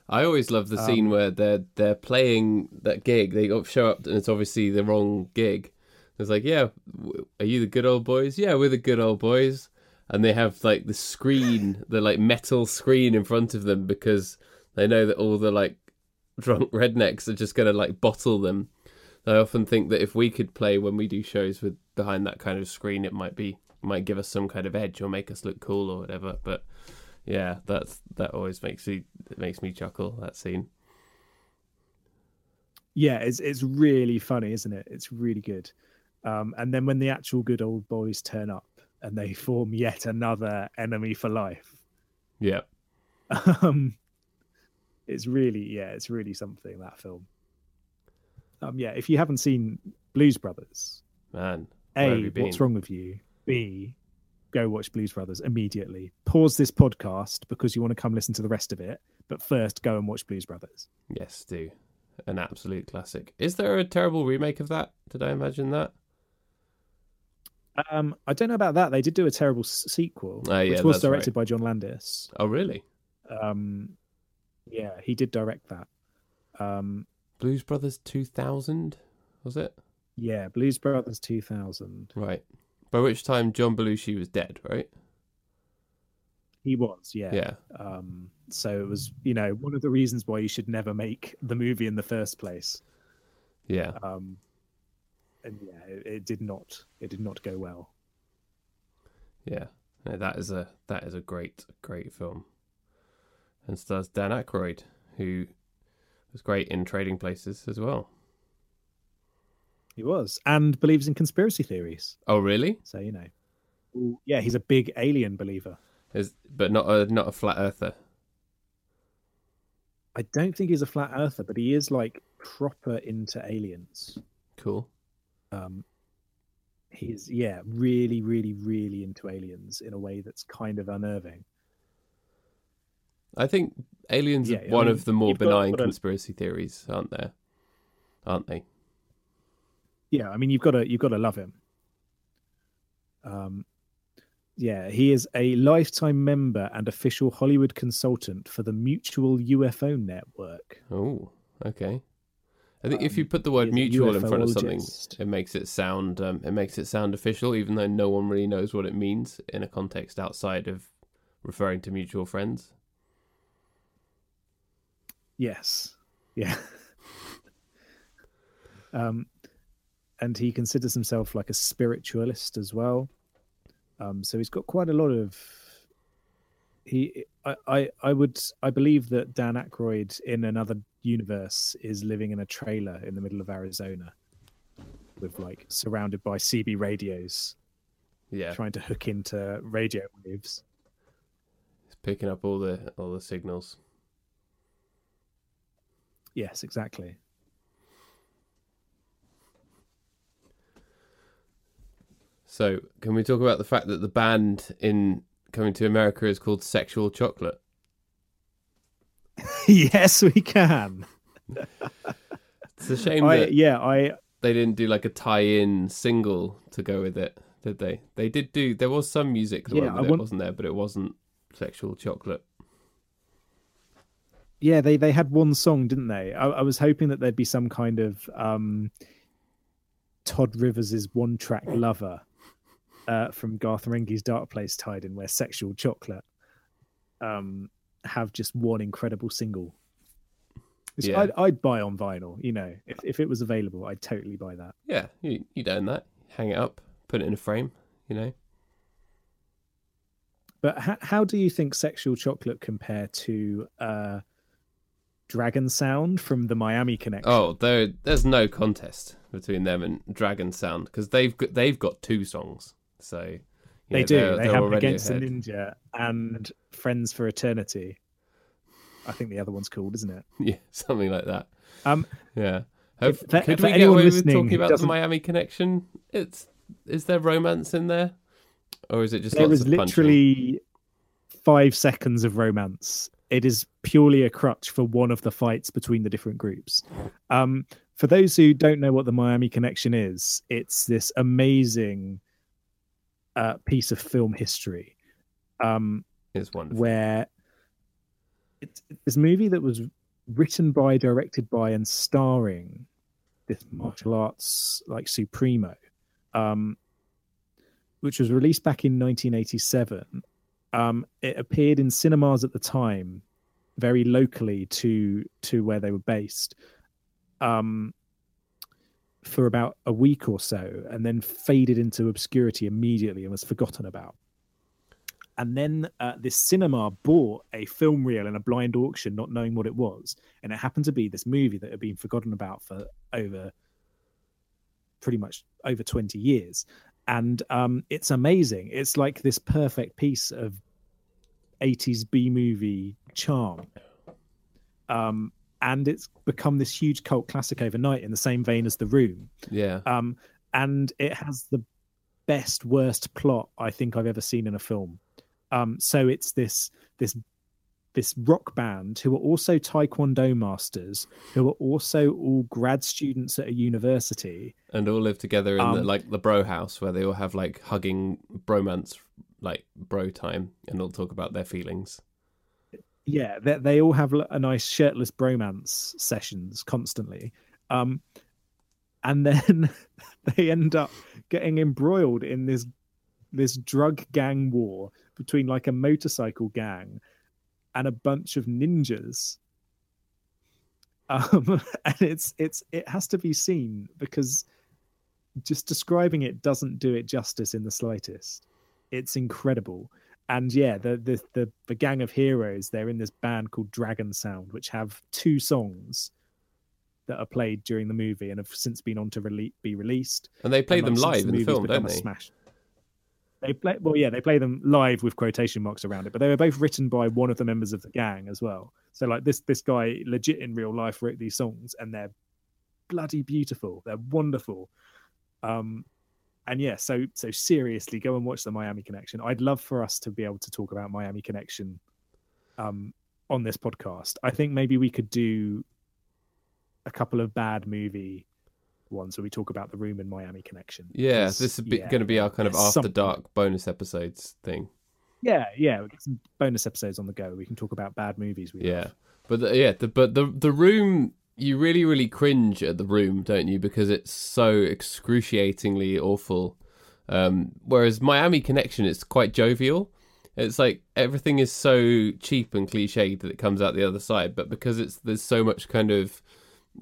I always love the Um, scene where they're they're playing that gig. They show up and it's obviously the wrong gig. It's like, yeah, are you the good old boys? Yeah, we're the good old boys. And they have like the screen, the like metal screen in front of them because they know that all the like drunk rednecks are just gonna like bottle them. I often think that if we could play when we do shows with behind that kind of screen, it might be might give us some kind of edge or make us look cool or whatever. But yeah, that's that always makes me it makes me chuckle that scene. Yeah, it's it's really funny, isn't it? It's really good. Um, and then when the actual good old boys turn up and they form yet another enemy for life, Yeah, um it's really yeah it's really something that film um yeah if you haven't seen blues brothers man. A what's wrong with you b go watch blues brothers immediately pause this podcast because you want to come listen to the rest of it but first go and watch blues brothers Yes, do an absolute classic. Is there a terrible remake of that? Did I imagine that? um i don't know about that they did do a terrible s- sequel Oh, yeah, which was directed right. by john landis Oh, really? um yeah he did direct that um Blues Brothers two thousand was it? yeah blues brothers 2000 Right. By which time John Belushi was dead, right? he was Yeah. Um, so it was, you know, one of the reasons why you should never make the movie in the first place. Yeah. Um, and yeah, it, it did not, it did not go well. Yeah. No, that is a that is a great great film. And stars Dan Aykroyd, who was great in Trading Places as well. He was, and believes in conspiracy theories. Oh, really? So you know, yeah, he's a big alien believer. Is but not a not a flat earther. I don't think he's a flat earther, but he is like proper into aliens. Cool. Um, he's yeah, really, really, really into aliens in a way that's kind of unnerving. I think aliens Yeah, are I one mean, of the more you've got- benign a- conspiracy theories, aren't there? Aren't they? yeah i mean you've got to you've got to love him um yeah he is a lifetime member and official hollywood consultant for the mutual ufo network Oh, okay. I think if Um, you put the word he is a mutual in front of something, it makes it sound um, it makes it sound official, even though no one really knows what it means in a context outside of referring to mutual friends. Yes. Yeah. Um and he considers himself like a spiritualist as well. Um so he's got quite a lot of he I, I i would i believe that dan Aykroyd in another universe is living in a trailer in the middle of arizona with like surrounded by cb radios Yeah, trying to hook into radio waves. It's picking up all the all the signals. Yes exactly So, can we talk about the fact that the band in coming to America is called Sexual Chocolate? yes we can It's a shame I, that yeah i they didn't do like a tie-in single to go with it, did they? They did do. There was some music that Yeah, went I with it, want- wasn't there? But it wasn't Sexual Chocolate. Yeah they they had one song didn't they I, I was hoping that there'd be some kind of um todd rivers's one track lover uh from garth Marenghi's dark place tied in where sexual chocolate um have just one incredible single Which Yeah. I'd, I'd buy on vinyl you know if, if it was available i'd totally buy that Yeah, you you'd own that. Hang it up, put it in a frame. You know. But h- how do you think Sexual Chocolate compare to uh, Dragon Sound from the Miami Connection? Oh, there, there's no contest between them and Dragon Sound because they've got, they've got two songs. So you they know, do. they're- They they're have Against ahead. the Ninja and Friends for Eternity. I think the other one's called, isn't it? Yeah, something like that. Um, Yeah. Have, for- could we get away with talking about the Miami Connection? It's is there romance in there, or is it just there lots is of punching? literally five seconds of romance. It is purely a crutch for one of the fights between the different groups. Um, for those who don't know what the Miami Connection is, it's this amazing uh, piece of film history um, It's wonderful. where it's this movie that was written by, directed by, and starring this martial arts like Supremo, um, which was released back in 1987. Um, it appeared in cinemas at the time, very locally to to where they were based, um, for about a week or so, and then faded into obscurity immediately and was forgotten about. And then uh, this cinema bought a film reel in a blind auction, not knowing what it was, and it happened to be this movie that had been forgotten about for over pretty much over 20 years. And um, it's amazing. It's like this perfect piece of 80s b movie charm um, and it's become this huge cult classic overnight in the same vein as the room Yeah. um, and it has the best worst plot I think I've ever seen in a film. Um, so it's this this this rock band who are also taekwondo masters, who are also all grad students at a university. and all live together in the, Um, like the bro house where they all have like hugging bromance like bro time and they'll talk about their feelings Yeah, they, they all have a nice shirtless bromance sessions constantly. Um, and then they end up getting embroiled in this this drug gang war between like a motorcycle gang and a bunch of ninjas. Um, and it's it's it has to be seen because just describing it doesn't do it justice in the slightest. It's incredible. And yeah, the the the, the gang of heroes, they're in this band called Dragon Sound, which have two songs that are played during the movie and have since been on to rele- be released. and they play and, them like, since live in the film don't they Smash. They play well, yeah, they play them live with quotation marks around it, but they were both written by one of the members of the gang as well. So like this this guy legit in real life wrote these songs and they're bloody beautiful. They're wonderful. Um and yeah, so so seriously go and watch the Miami Connection. I'd love for us to be able to talk about Miami Connection um on this podcast. I think maybe we could do a couple of bad movie ones where we talk about the room in Miami Connection. Yeah, this is yeah, going to be our kind of after something- dark bonus episodes thing Yeah, yeah, we get some bonus episodes on the go. We can talk about bad movies. We yeah love. but the, yeah the, but the the room you really really cringe at the room don't you? Because it's so excruciatingly awful. Um whereas miami connection is quite jovial. It's like everything is so cheap and cliched that it comes out the other side but because it's there's so much kind of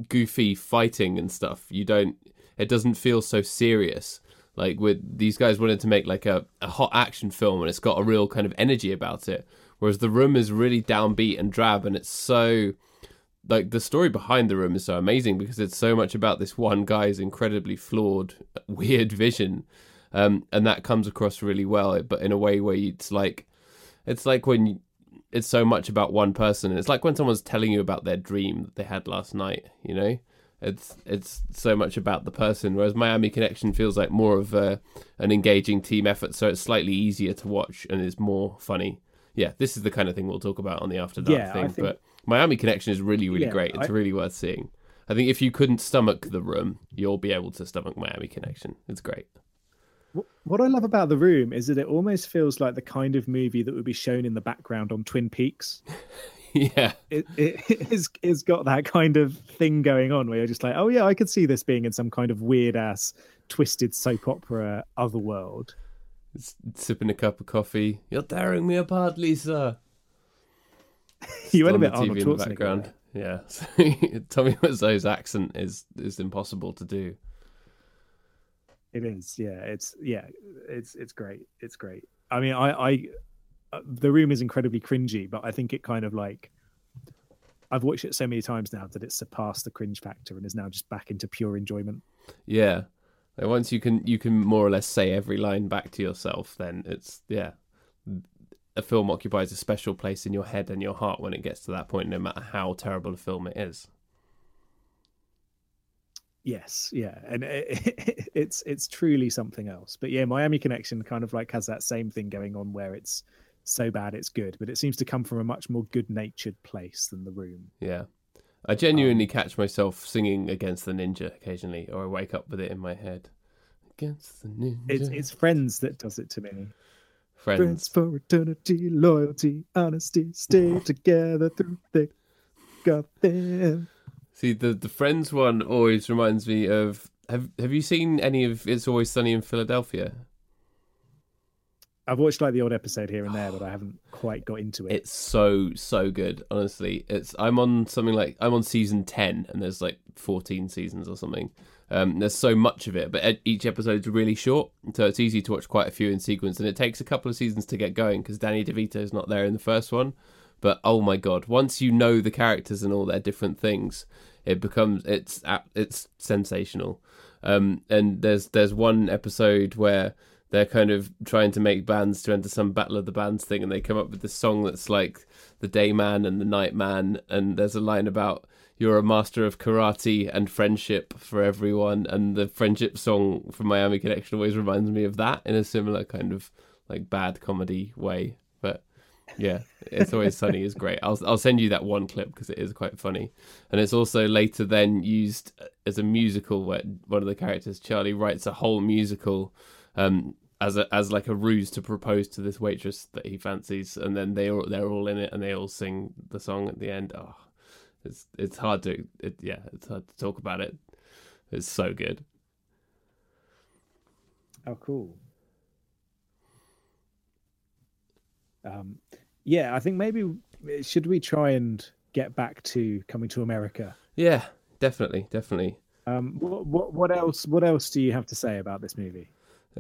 goofy fighting and stuff you don't it doesn't feel so serious. Like with these guys wanted to make like a, a hot action film and it's got a real kind of energy about it. Whereas the room is really downbeat and drab and it's so like the story behind the room is so amazing because it's so much about this one guy's incredibly flawed weird vision. Um, and that comes across really well but in a way where it's like it's like when you, it's so much about one person. It's like when someone's telling you about their dream that they had last night you know? It's it's so much about the person whereas miami connection feels like more of a, an engaging team effort so it's slightly easier to watch and is more funny. Yeah this is the kind of thing we'll talk about on the after dark Yeah, I thing think- but miami connection is really really Yeah, great. It's I- really worth seeing. I think if you couldn't stomach the room you'll be able to stomach miami connection. It's great. What I love about the room is that it almost feels like the kind of movie that would be shown in the background on Twin Peaks. yeah. It, it, it's, it's got that kind of thing going on where you're just like, oh yeah, I could see this being in some kind of weird ass, twisted soap opera otherworld. S- sipping a cup of coffee. You're tearing me apart lisa You went a bit Arnold TV in the Schwarzenegger background. Yeah, so, Tommy Wiseau's accent is is impossible to do. It is, yeah. It's yeah, it's it's great. It's great. I mean, I I uh, the room is incredibly cringy, but I think it kind of like I've watched it so many times now that it's surpassed the cringe factor and is now just back into pure enjoyment. Yeah. Like once you can you can more or less say every line back to yourself, then it's yeah. A film occupies a special place in your head and your heart when it gets to that point, no matter how terrible a film it is. Yes, yeah, and it, it's it's truly something else. But yeah, Miami Connection kind of like has that same thing going on where it's so bad it's good, but it seems to come from a much more good-natured place than The Room. Yeah. I genuinely um, catch myself singing Against the Ninja occasionally, or I wake up with it in my head. Against the Ninja. It's, it's Friends that does it to me. Friends. Friends for eternity, loyalty, honesty, stay oh. together through thick of thin. See, the the Friends one always reminds me of. Have Have you seen any of It's Always Sunny in Philadelphia? I've watched like the odd episode here and there, but I haven't quite got into it. It's so so good, honestly. It's I'm on something like I'm on season ten, and there's like 14 seasons or something. Um, there's so much of it, but each episode's really short, so it's easy to watch quite a few in sequence. And it takes a couple of seasons to get going because Danny DeVito's not there in the first one. But oh my god, once you know the characters and all their different things, it becomes it's it's sensational. Um, and there's there's one episode where they're kind of trying to make bands to enter some battle of the bands thing and they come up with this song that's like the day man and the night man and there's a line about you're a master of karate and friendship for everyone and the friendship song from miami connection always reminds me of that in a similar kind of like bad comedy way. But yeah it's always sunny is great. I'll i'll send you that one clip because it is quite funny. And it's also later then used as a musical where one of the characters charlie writes a whole musical um, as a, as like a ruse to propose to this waitress that he fancies, and then they all, they're all in it and they all sing the song at the end. Oh, it's it's hard to it, yeah, it's hard to talk about it. It's so good. Oh, cool. Um, yeah, I think maybe should we try and get back to coming to America? Yeah, definitely, definitely. Um, what, what what else? What else do you have to say about this movie?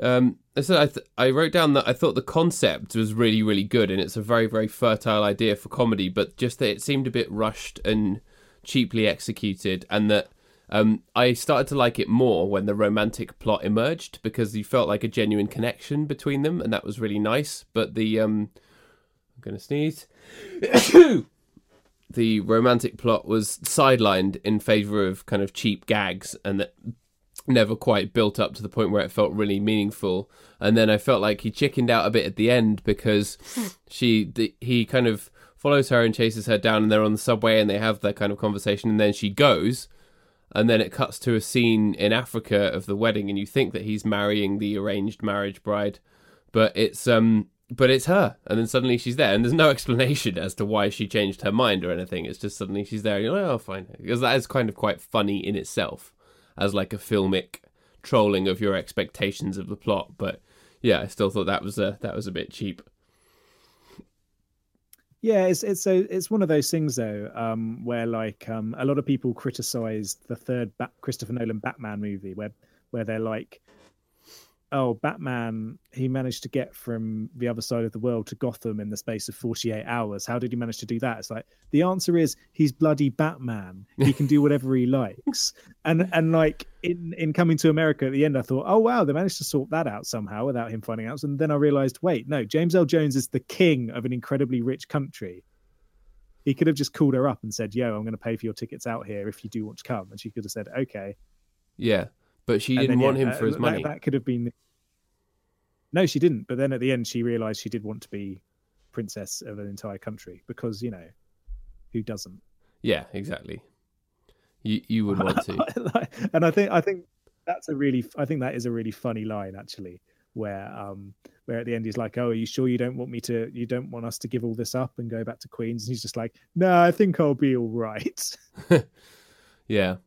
Um, I, th- I wrote down that I thought the concept was really, really good, and it's a very, very fertile idea for comedy. But just that it seemed a bit rushed and cheaply executed, and that um, I started to like it more when the romantic plot emerged because you felt like a genuine connection between them, and that was really nice. But the um, I'm gonna sneeze. the romantic plot was sidelined in favor of kind of cheap gags, and that never quite built up to the point where it felt really meaningful. And then I felt like he chickened out a bit at the end because she the, he kind of follows her and chases her down, and they're on the subway and they have that kind of conversation, and then she goes. And then it cuts to a scene in Africa of the wedding, and you think that he's marrying the arranged marriage bride, but it's um, but it's her. And then suddenly she's there, and there's no explanation as to why she changed her mind or anything. It's just suddenly she's there, and you're like, oh, fine, because that is kind of quite funny in itself as like a filmic trolling of your expectations of the plot. But yeah, I still thought that was a that was a bit cheap. Yeah, it's it's a it's one of those things though, um, where like um, a lot of people criticized the third ba- Christopher Nolan Batman movie, where where they're like, oh, Batman, he managed to get from the other side of the world to Gotham in the space of 48 hours. How did he manage to do that? It's like the answer is he's bloody Batman. He can do whatever he likes. And and like in in coming to America at the end, I thought, oh wow, they managed to sort that out somehow without him finding out. And then I realized, wait, no, James Earl Jones is the king of an incredibly rich country. He could have just called her up and said, "Yo, I'm going to pay for your tickets out here if you do want to come," and she could have said, "Okay." Yeah, but she didn't then, want yeah, him for uh, his money. That, that could have been no, she didn't. But then at the end, she realized she did want to be princess of an entire country because you know who doesn't. Yeah, exactly. You you would want to. and I think I think that's a really I think that is a really funny line actually, where um where at the end he's like, "Oh, are you sure you don't want me to? You don't want us to give all this up and go back to Queens?" And he's just like, "No, I think I'll be all right." yeah.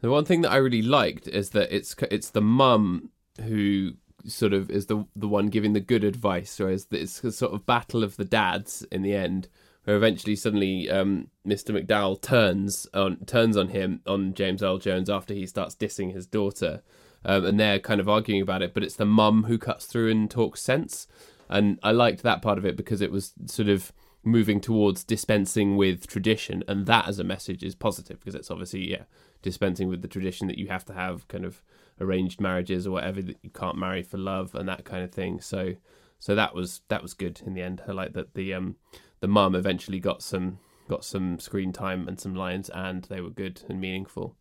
The one thing that I really liked is that it's it's the mum who sort of is the the one giving the good advice, whereas it's a sort of battle of the dads in the end, where eventually suddenly um, Mr. McDowell turns on turns on him on James Earl Jones after he starts dissing his daughter, um, and they're kind of arguing about it. But it's the mum who cuts through and talks sense, and I liked that part of it because it was sort of moving towards dispensing with tradition, and that as a message is positive because it's obviously yeah dispensing with the tradition that you have to have kind of arranged marriages or whatever that you can't marry for love and that kind of thing. So so that was that was good in the end. I like that the um the mum eventually got some got some screen time and some lines, and they were good and meaningful.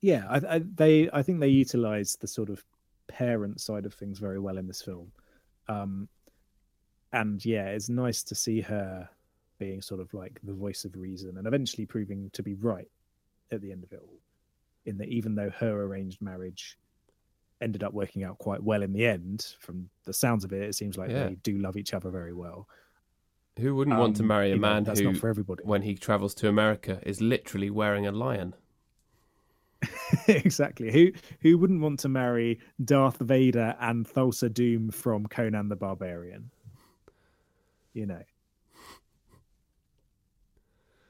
Yeah, I, I they I think they utilized the sort of parent side of things very well in this film. Um, and yeah, it's nice to see her being sort of like the voice of reason and eventually proving to be right at the end of it all. In that, even though her arranged marriage ended up working out quite well in the end, from the sounds of it, it seems like yeah. they do love each other very well. Who wouldn't um, want to um, marry a man know, who, for everybody. when he travels to America, is literally wearing a lion? exactly. Who who wouldn't want to marry Darth Vader and Thulsa Doom from Conan the Barbarian? You know.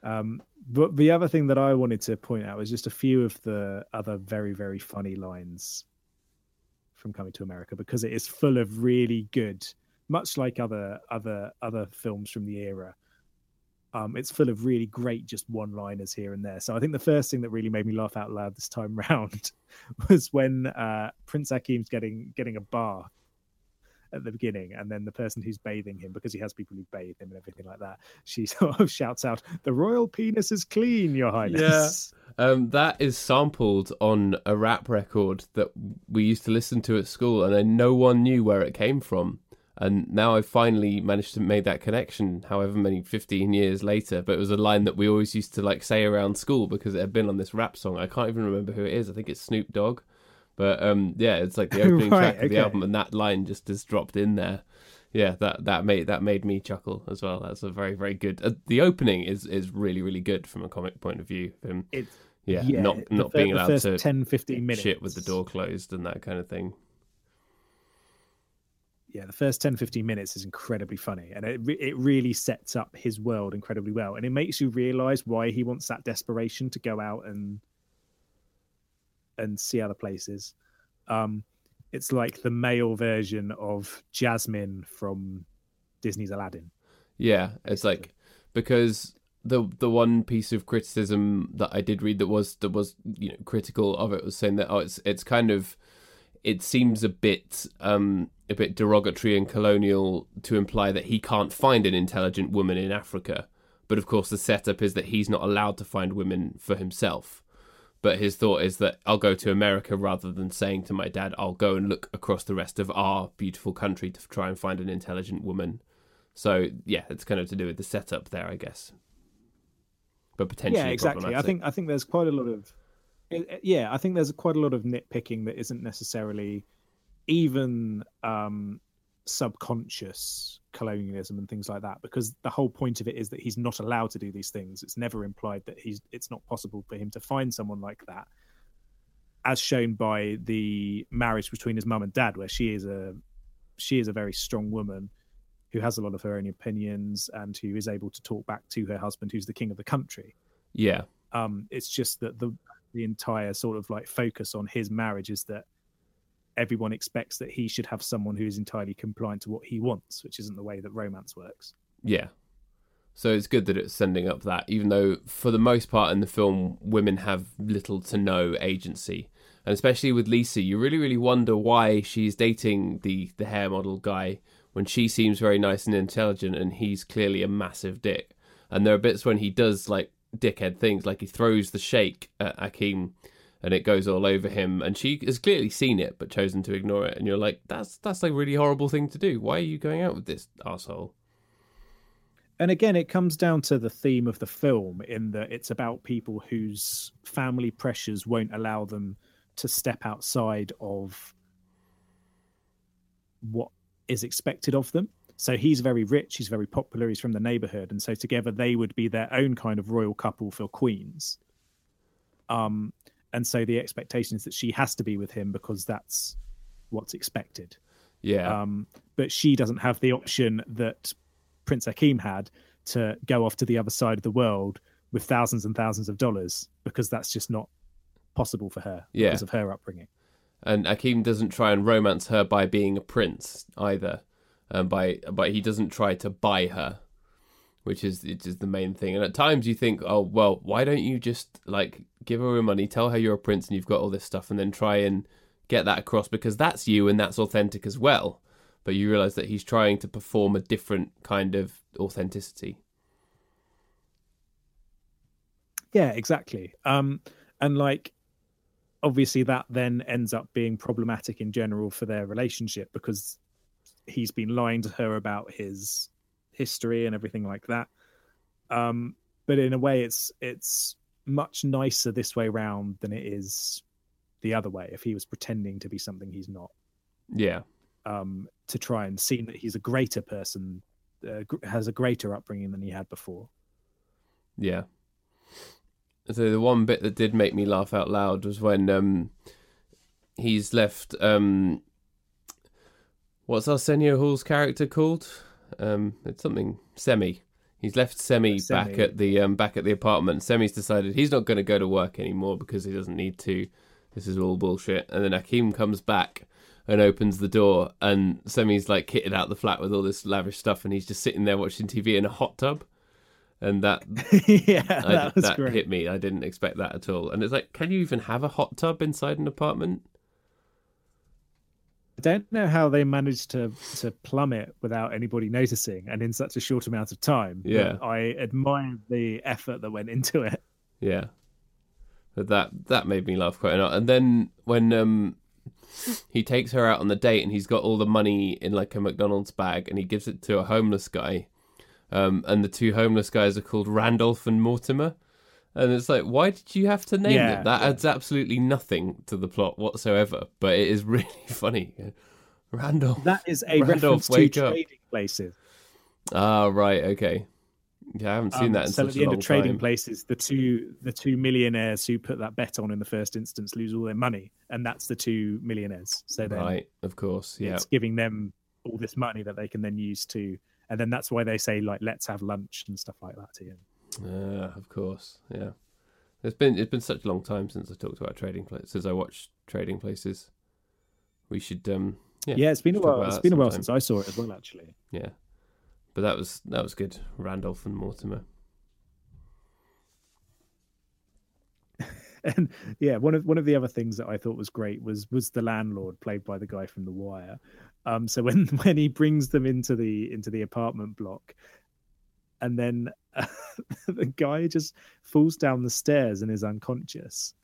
Um, but the other thing that I wanted to point out was just a few of the other very very funny lines from Coming to America because it is full of really good, much like other other other films from the era. Um, it's full of really great just one-liners here and there. So I think the first thing that really made me laugh out loud this time round was when uh, Prince Akeem's getting getting a bath at the beginning, and then the person who's bathing him, because he has people who bathe him and everything like that, she sort of shouts out, "The royal penis is clean, Your Highness." Yeah, um, that is sampled on a rap record that we used to listen to at school, and then no one knew where it came from. And now I finally managed to make that connection, however many fifteen years later. But it was a line that we always used to like say around school because it had been on this rap song. I can't even remember who it is. I think it's Snoop Dogg. But um, yeah, it's like the opening right, track of okay. the album, and that line just is dropped in there. Yeah, that that made that made me chuckle as well. That's a very very good. Uh, the opening is is really really good from a comic point of view. Um, it's, yeah, yeah, not not being allowed to 10, 15 minutes shit with the door closed and that kind of thing. Yeah, the first 10, 15 minutes is incredibly funny, and it it really sets up his world incredibly well, and it makes you realize why he wants that desperation to go out and and see other places. Um, it's like the male version of Jasmine from Disney's Aladdin. Yeah, it's like because the the one piece of criticism that I did read that was that was you know critical of it was saying that oh it's it's kind of it seems a bit um a bit derogatory and colonial to imply that he can't find an intelligent woman in Africa. But of course the setup is that he's not allowed to find women for himself but his thought is that I'll go to America rather than saying to my dad, I'll go and look across the rest of our beautiful country to try and find an intelligent woman. So yeah, it's kind of to do with the setup there, I guess. But potentially, yeah, exactly. I think I think there's quite a lot of, yeah, I think there's quite a lot of nitpicking that isn't necessarily even um, subconscious colonialism and things like that because the whole point of it is that he's not allowed to do these things. It's never implied that he's it's not possible for him to find someone like that as shown by the marriage between his mum and dad where she is a she is a very strong woman who has a lot of her own opinions and who is able to talk back to her husband who's the king of the country. Yeah. Um it's just that the the entire sort of like focus on his marriage is that everyone expects that he should have someone who is entirely compliant to what he wants, which isn't the way that romance works. Yeah. So it's good that it's sending up that, even though for the most part in the film, women have little to no agency. And especially with Lisa, you really, really wonder why she's dating the, the hair model guy when she seems very nice and intelligent and he's clearly a massive dick. And there are bits when he does like dickhead things, like he throws the shake at Akeem and it goes all over him and she has clearly seen it but chosen to ignore it and you're like that's that's a really horrible thing to do. Why are you going out with this asshole? And again it comes down to the theme of the film in that it's about people whose family pressures won't allow them to step outside of what is expected of them. So he's very rich he's very popular he's from the neighborhood and so together they would be their own kind of royal couple for queens. Um and so the expectation is that she has to be with him because that's what's expected. Yeah. Um, but she doesn't have the option that Prince Akeem had to go off to the other side of the world with thousands and thousands of dollars because that's just not possible for her yeah. because of her upbringing. and Akeem doesn't try and romance her by being a prince either. Um, by but he doesn't try to buy her, which is which is the main thing. And at times you think, oh well, why don't you just like give her money, tell her you're a prince and you've got all this stuff, and then try and get that across because that's you and that's authentic as well. But you realize that he's trying to perform a different kind of authenticity. Yeah, exactly. Um, and like, obviously, that then ends up being problematic in general for their relationship because he's been lying to her about his history and everything like that. Um, but in a way, it's it's much nicer this way round than it is the other way. If he was pretending to be something he's not, Yeah, um, to try and seem that he's a greater person, uh, gr- has a greater upbringing than he had before. yeah. So the one bit that did make me laugh out loud was when um he's left um what's Arsenio Hall's character called? Um it's something Semmi. He's left Semmi, Semmi. back at the um back at the apartment. Semmi's decided he's not going to go to work anymore because he doesn't need to. This is all bullshit. And then Akeem comes back and opens the door and Semmi's like kitted out the flat with all this lavish stuff and he's just sitting there watching TV in a hot tub. And that yeah, I, that that hit me. I didn't expect that at all. And it's like, can you even have a hot tub inside an apartment? I don't know how they managed to to plumb it without anybody noticing and in such a short amount of time. Yeah. I admire the effort that went into it. Yeah. But that that made me laugh quite a lot. And then when um he takes her out on the date and he's got all the money in like a McDonald's bag and he gives it to a homeless guy. Um and the two homeless guys are called Randolph and Mortimer. And it's like, why did you have to name Yeah, them? That yeah. adds absolutely nothing to the plot whatsoever. But it is really funny. Randolph. That is a Randolph, reference wake to up. trading places. Ah, right, okay. Yeah, I haven't seen Um, that in so at the end of trading time. places, the two the two millionaires who put that bet on in the first instance lose all their money, and that's the two millionaires. So then Right, of course. Yeah. it's giving them all this money that they can then use to, and then that's why they say like let's have lunch and stuff like that to him. Ah, of course. Yeah. It's been it's been such a long time since I talked about trading places. Since I watched Trading Places, we should um yeah Yeah, it's been a while. It's been a while sometime. since I saw it as well, actually. yeah. But that was that was good. Randolph and Mortimer. and yeah, one of one of the other things that I thought was great was was the landlord played by the guy from The Wire. Um, so when when he brings them into the into the apartment block, and then the guy just falls down the stairs and is unconscious.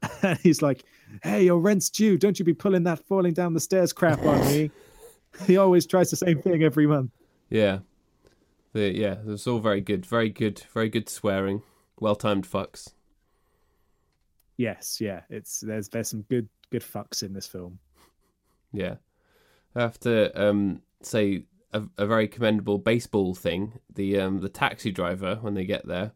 And he's like, "Hey, your rent's due. Don't you be pulling that falling down the stairs crap on me." he always tries the same thing every month. Yeah. The yeah, it was all very good. Very good. Very good swearing. Well timed fucks. Yes, yeah, it's there's there's some good good fucks in this film. Yeah. I have to um, say a, a very commendable baseball thing. The um, the taxi driver when they get there,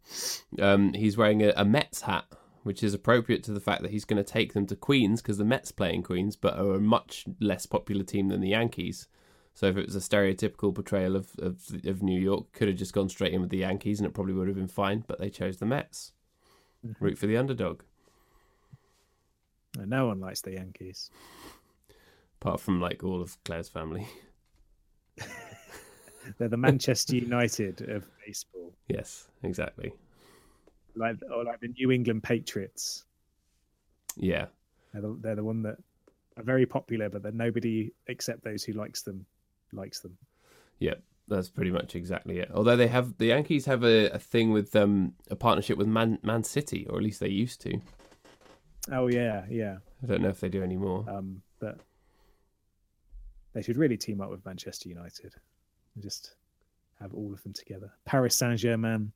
um, he's wearing a, a Mets hat, which is appropriate to the fact that he's going to take them to Queens because the Mets play in Queens, but are a much less popular team than the Yankees. So if it was a stereotypical portrayal of, of of New York, could have just gone straight in with the Yankees and it probably would have been fine. But they chose the Mets. Root for the underdog. No one likes the Yankees. Apart from like all of Claire's family. They're the Manchester United of baseball, yes, exactly. like or like the New England Patriots. Yeah. They're the, they're the one that are very popular, but that nobody except those who likes them likes them. Yep, that's pretty much exactly it. Although they have the Yankees have a, a thing with um a partnership with Man Man City, or at least they used to. Oh yeah, yeah. I don't know if they do anymore. Um, but they should really team up with Manchester United and just have all of them together. Paris Saint Germain,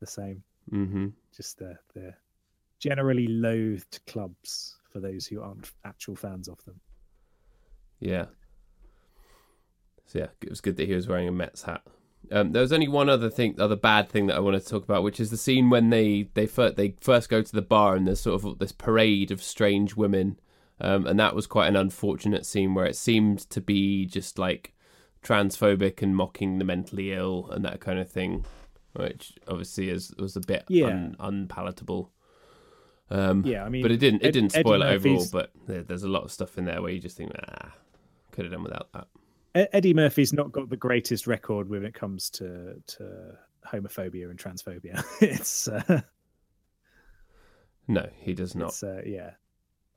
the same. hmm Just the the generally loathed clubs for those who aren't actual fans of them. Yeah. So yeah, it was good that he was wearing a Mets hat. Um, there was only one other thing, other bad thing that I wanted to talk about, which is the scene when they they first they first go to the bar and there's sort of this parade of strange women, um, and that was quite an unfortunate scene where it seemed to be just like transphobic and mocking the mentally ill and that kind of thing, which obviously is was a bit Yeah. un, unpalatable. Um, Yeah, I mean, but it didn't. It Ed- didn't Eddie spoil it overall. Murphy's- But there, there's a lot of stuff in there where you just think, ah, could have done without that. Eddie Murphy's not got the greatest record when it comes to to homophobia and transphobia. it's uh, No, he does not. uh, yeah.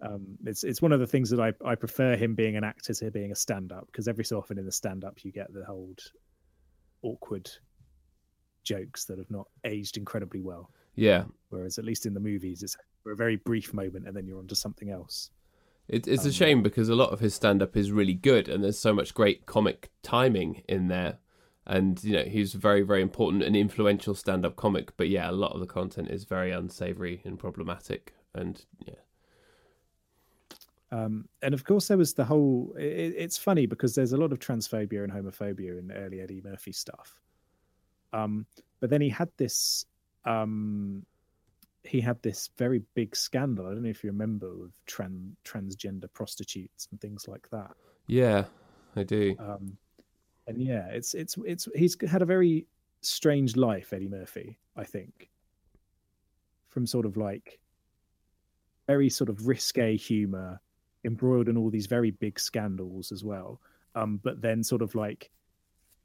Um, it's it's one of the things that I, I prefer him being an actor to being a stand up because every so often in the stand up you get the old awkward jokes that have not aged incredibly well. Yeah, Whereas at least in the movies it's for a very brief moment and then you're onto something else. it, it's a Um, shame because a lot of his stand up is really good, and there's so much great comic timing in there. And you know he's a very very important and influential stand up comic. But yeah, a lot of the content is very unsavory and problematic. And yeah, Um, and of course, there was the whole. It, it's funny because there's a lot of transphobia and homophobia in early Eddie Murphy stuff. Um, but then he had this. Um, he had this very big scandal. I don't know if you remember with trans transgender prostitutes and things like that. yeah, I do. Um, and yeah, it's it's it's he's had a very strange life, Eddie Murphy. I think from sort of like very sort of risque humor, embroiled in all these very big scandals as well. Um, but then sort of like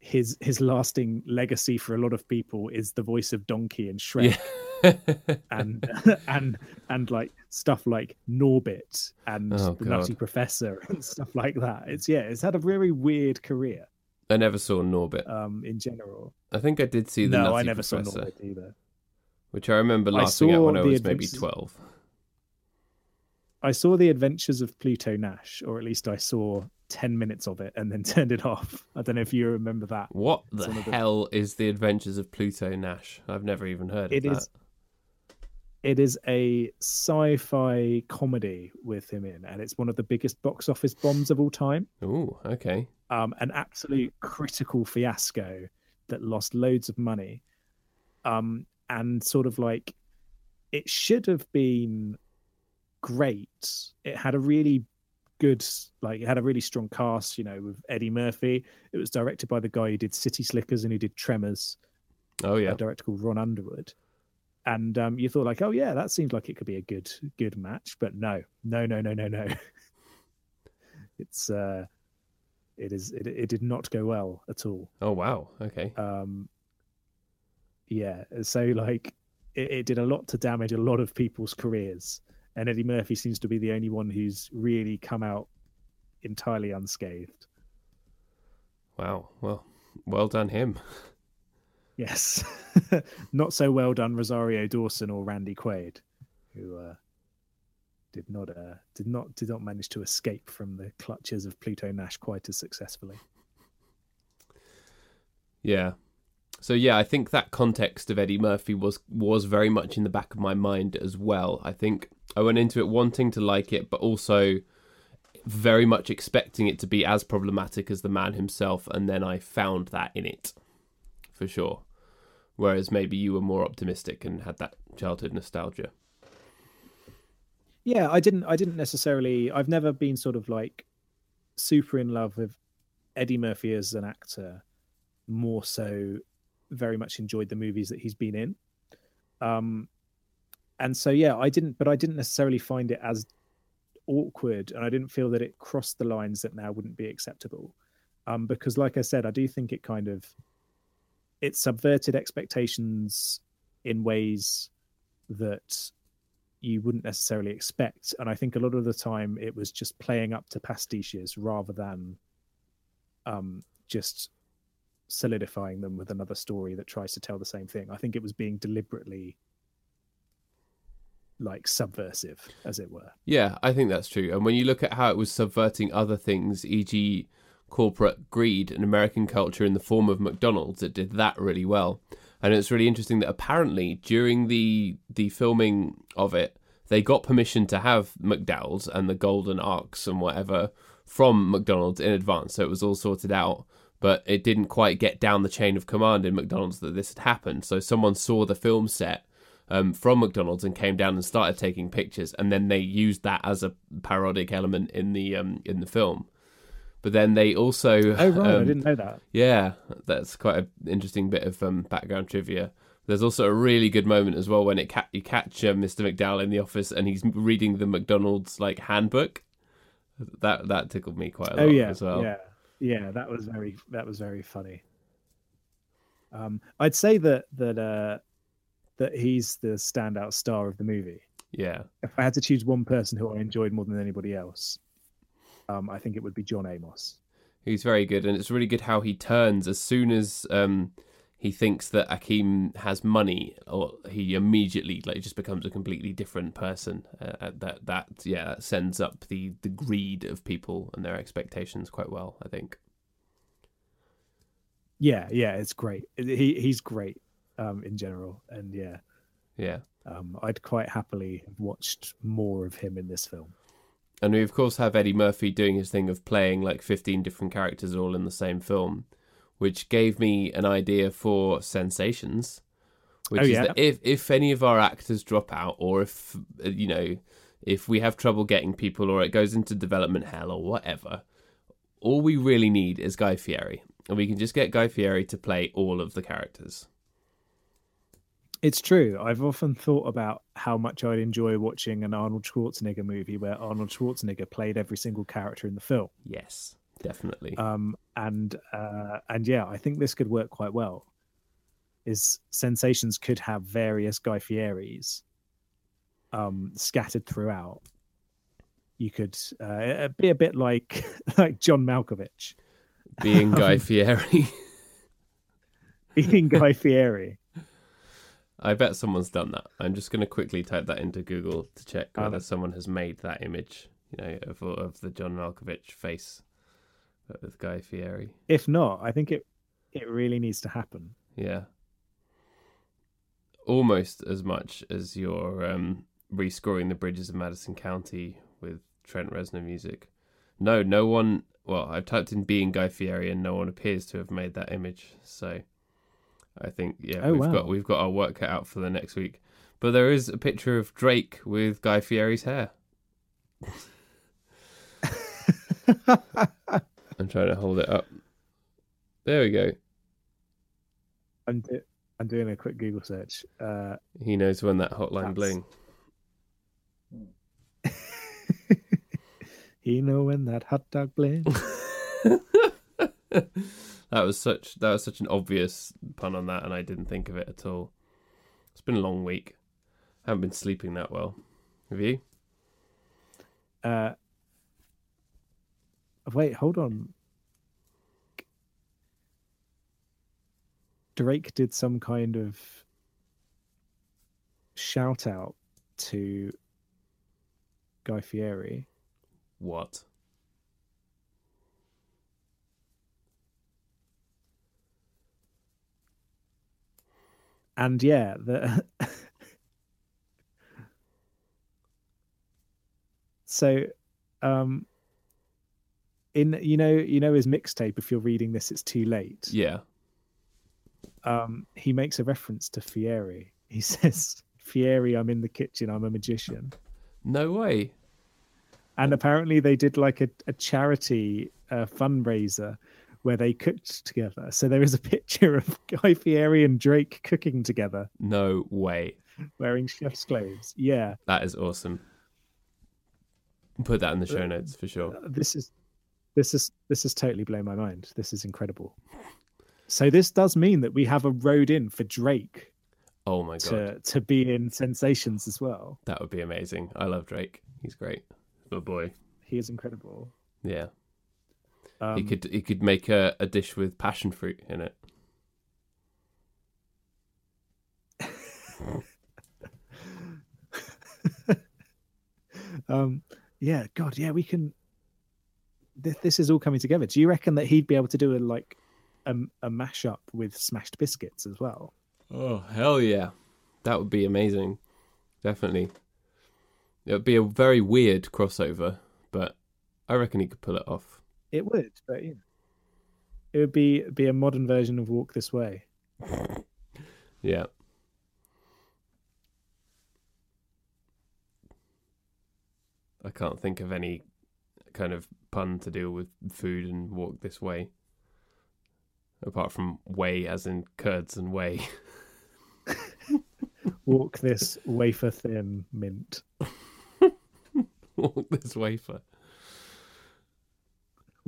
his his lasting legacy for a lot of people is the voice of Donkey and Shrek Yeah. and and and like stuff like Norbit and Oh, the Nutty Professor and stuff like that. It's yeah, it's had a very weird career I never saw Norbit. um in general. I think I did see the no, Nutty I never Professor, saw Norbit either. which I remember I laughing at when I was maybe twelve. I saw the Adventures of Pluto Nash, or at least I saw ten minutes of it and then turned it off. I don't know if you remember that. What the hell is the Adventures of Pluto Nash? I've never even heard of It that. is- It is a sci-fi comedy with him in, and it's one of the biggest box office bombs of all time. Ooh, okay. um, an absolute critical fiasco that lost loads of money um, and sort of like it should have been great. It had a really good like it had a really strong cast you know with eddie murphy. It was directed by the guy who did city slickers and who did tremors. Oh yeah. a director called ron underwood. And um, you thought like oh yeah that seems like it could be a good good match. But no no no no no no. It's uh it is it, it did not go well at all. Oh wow. Okay. um yeah. So like it, it did a lot to damage a lot of people's careers and eddie murphy seems to be the only one who's really come out entirely unscathed Wow. Well, well done him. yes not so well done rosario dawson or randy quaid who uh did not uh did not did not manage to escape from the clutches of pluto nash quite as successfully Yeah. So yeah, I think that context of Eddie Murphy was was very much in the back of my mind as well. I think I went into it wanting to like it, but also very much expecting it to be as problematic as the man himself, and then I found that in it, for sure. Whereas maybe you were more optimistic and had that childhood nostalgia. yeah i didn't i didn't necessarily i've never been sort of like super in love with eddie murphy as an actor more so very much enjoyed the movies that he's been in um and so yeah i didn't but i didn't necessarily find it as awkward and i didn't feel that it crossed the lines that now wouldn't be acceptable um because like i said i do think it kind of it subverted expectations in ways that you wouldn't necessarily expect. And I think a lot of the time it was just playing up to pastiches rather than um, just solidifying them with another story that tries to tell the same thing. I think it was being deliberately like subversive, as it were. Yeah, I think that's true. And when you look at how it was subverting other things, e.g., corporate greed and American culture in the form of McDonald's, it did that really well. And it's really interesting that apparently during the the filming of it, they got permission to have McDowell's and the Golden Arcs and whatever from McDonald's in advance, so it was all sorted out. But it didn't quite get down the chain of command in McDonald's that this had happened. So someone saw the film set um, from McDonald's and came down and started taking pictures, and then they used that as a parodic element in the um, in the film. But then they also Oh right, I um, didn't know that. yeah, that's quite an interesting bit of um, background trivia. There's also a really good moment as well when it ca- you catch uh, Mr. McDowell in the office and he's reading the McDonald's like handbook. That that tickled me quite a lot oh yeah, as well. yeah, yeah. That was very that was very funny. Um, I'd say that that uh, that he's the standout star of the movie. Yeah. If I had to choose one person who I enjoyed more than anybody else, um, I think it would be John Amos. He's very good, and it's really good how he turns as soon as um, he thinks that Akeem has money, or he immediately like just becomes a completely different person. Uh, that that yeah that sends up the the greed of people and their expectations quite well. I think. Yeah, yeah, it's great. He he's great um, in general, and yeah, Yeah. um, I'd quite happily have watched more of him in this film. And we of course have Eddie Murphy doing his thing of playing like 15 different characters all in the same film, which gave me an idea for Sensations. Which Oh, is yeah? that if if any of our actors drop out or if you know if we have trouble getting people or it goes into development hell or whatever, all we really need is Guy Fieri. And we can just get Guy Fieri to play all of the characters. It's true. I've often thought about how much I'd enjoy watching an Arnold Schwarzenegger movie where Arnold Schwarzenegger played every single character in the film. Yes, definitely. Um, and uh, and yeah, I think this could work quite well. Is Sensations could have various Guy Fieri's um, scattered throughout. You could uh, be a bit like like John Malkovich Being Guy Fieri. being Guy Fieri. I bet someone's done that. I'm just going to quickly type that into Google to check Um, whether someone has made that image, you know, of of the John Malkovich face with Guy Fieri. If not, I think it it really needs to happen. Yeah, almost as much as your um, rescoring the bridges of Madison County with Trent Reznor music. No, no one. Well, I've typed in being Guy Fieri, and no one appears to have made that image. So, I think yeah, Oh, we've wow. got we've got our work cut out for the next week. But there is a picture of Drake with Guy Fieri's hair. I'm trying to hold it up. There we go. I'm do- I'm doing a quick Google search. Uh, He knows when that hotline That's- bling. he know when that hot dog bling. that was such that was such an obvious pun on that, and I didn't think of it at all. It's been a long week. I haven't been sleeping that well. Have you? Uh, wait, hold on. Drake did some kind of shout out to Guy Fieri. What? And yeah, the so um in you know you know his mixtape if you're reading this it's too late Yeah. um he makes a reference to Fieri he says Fieri I'm in the kitchen I'm a magician No way. and apparently they did like a, a charity uh, fundraiser where they cooked together so there is a picture of Guy Fieri and Drake cooking together No way. wearing chef's clothes yeah That is awesome. Put that in the show notes for sure. Uh, this is this is this is totally blown my mind this is incredible so this does mean that we have a road in for drake Oh my god, to to be in sensations as well that would be amazing. I love Drake. He's great. Good boy. he is incredible Yeah. Um, he could he could make a, a dish with passion fruit in it. um yeah god yeah we can this, this is all coming together do you reckon that he'd be able to do a like a, a mashup with smashed biscuits as well Oh hell yeah, that would be amazing. Definitely, it would be a very weird crossover, but I reckon he could pull it off. It would but yeah it would be be a modern version of walk this way Yeah. I can't think of any kind of pun to deal with food and walk this way. Apart from way, as in curds and whey. Walk this wafer thin mint. Walk this wafer.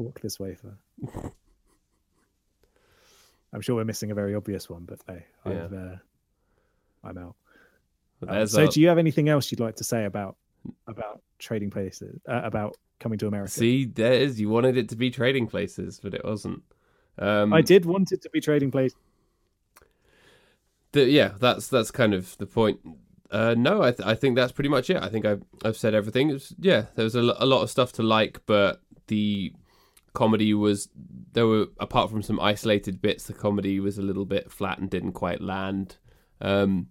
Walk this wafer. I'm sure we're missing a very obvious one, but hey, Yeah. I've, uh, I'm out. Um, so, our- do you have anything else you'd like to say about about trading places? Uh, about coming to America? See, there is. You wanted it to be trading places, but it wasn't. Um, I did want it to be trading place. the, yeah, that's that's kind of the point. Uh, no, I th- I think that's pretty much it. I think I've I've said everything. It's, yeah, there was a, a lot of stuff to like, but the comedy was there were apart from some isolated bits, the comedy was a little bit flat and didn't quite land. Um,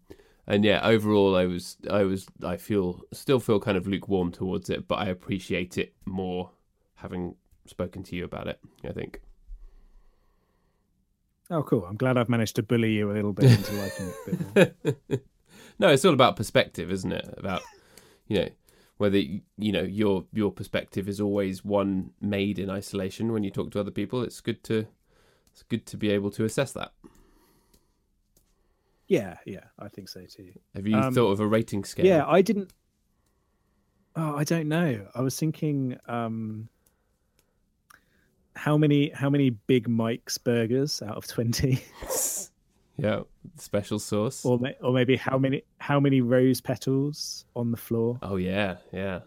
and yeah, overall, I was I was I feel still feel kind of lukewarm towards it, but I appreciate it more having spoken to you about it. I think. Oh, cool! I'm glad I've managed to bully you a little bit into liking it a bit more. no, it's all about perspective, isn't it? About you know whether you know your your perspective is always one made in isolation when you talk to other people. It's good to it's good to be able to assess that. Yeah, yeah, I think so too. Have you Um, thought of a rating scale? Yeah, I didn't. Oh, I don't know. I was thinking, um, how many how many Big Mike's burgers out of twenty, yeah. Special sauce. or ma- or maybe how many how many rose petals on the floor? Oh yeah, yeah.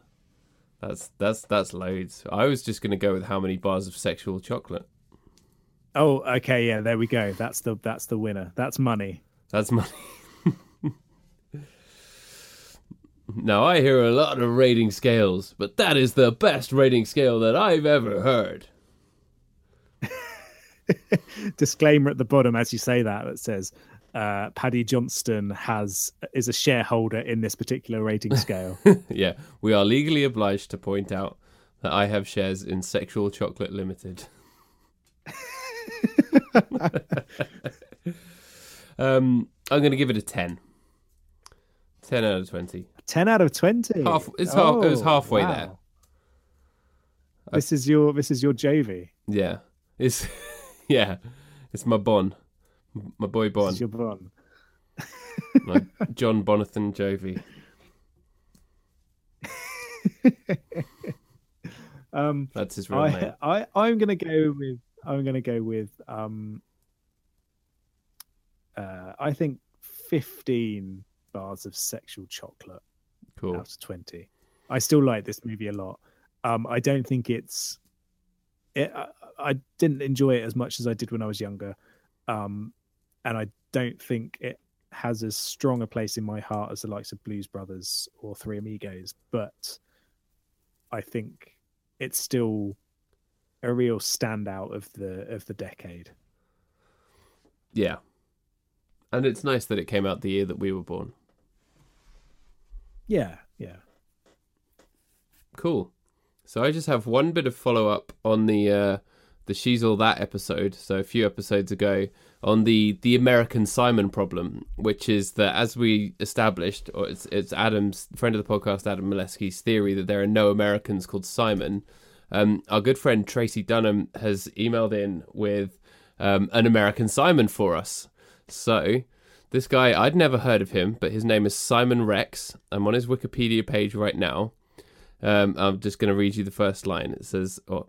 That's that's that's loads. I was just gonna go with how many bars of sexual chocolate. Oh, okay, yeah, there we go. That's the that's the winner. That's money. That's money. now I hear a lot of rating scales, but that is the best rating scale that I've ever heard. Disclaimer at the bottom as you say that that says. Uh, Paddy Johnston has is a shareholder in this particular rating scale. yeah, we are legally obliged to point out that I have shares in Sexual Chocolate Limited. um, I'm going to give it a 10. 10 out of 20. Ten out of twenty. Half- it's half- it was Oh, halfway there. This is your this is your JV. Yeah. It's yeah, it's my Bon. My boy Bon. your Bond. my John Bonathan Jovi. Um, That's his real name. I, I, I'm gonna go with. I'm gonna go with. Um, uh, I think 15 bars of sexual chocolate Cool. out of 20. I still like this movie a lot. Um, I don't think it's. It, I, didn't enjoy it as much as I did when I was younger, um, and I don't think it has as strong a place in my heart as the likes of Blues Brothers or Three Amigos. But I think it's still a real standout of the of the decade. Yeah. And it's nice that it came out the year that we were born. Yeah, yeah. Cool. So I just have one bit of follow up on the uh the She's All That episode, so a few episodes ago, on the the American Simon problem, which is that as we established, or it's it's Adam's friend of the podcast, Adam Molesky's theory that there are no Americans called Simon. Um, our good friend Tracy Dunham has emailed in with um, an American Simon for us. So this guy, I'd never heard of him, but his name is Simon Rex. I'm on his Wikipedia page right now. Um, I'm just going to read you the first line. It says, or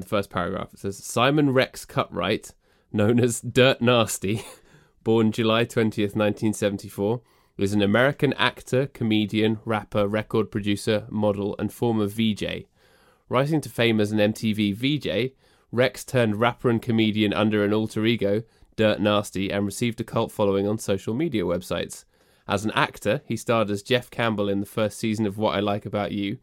the first paragraph. It says Simon Rex Cutright, known as Dirt Nasty, born July 20th, 1974, is an American actor, comedian, rapper, record producer, model, and former VJ. Rising to fame as an MTV VJ, Rex turned rapper and comedian under an alter ego, Dirt Nasty, and received a cult following on social media websites. As an actor, he starred as Jeff Campbell in the first season of What I Like About You,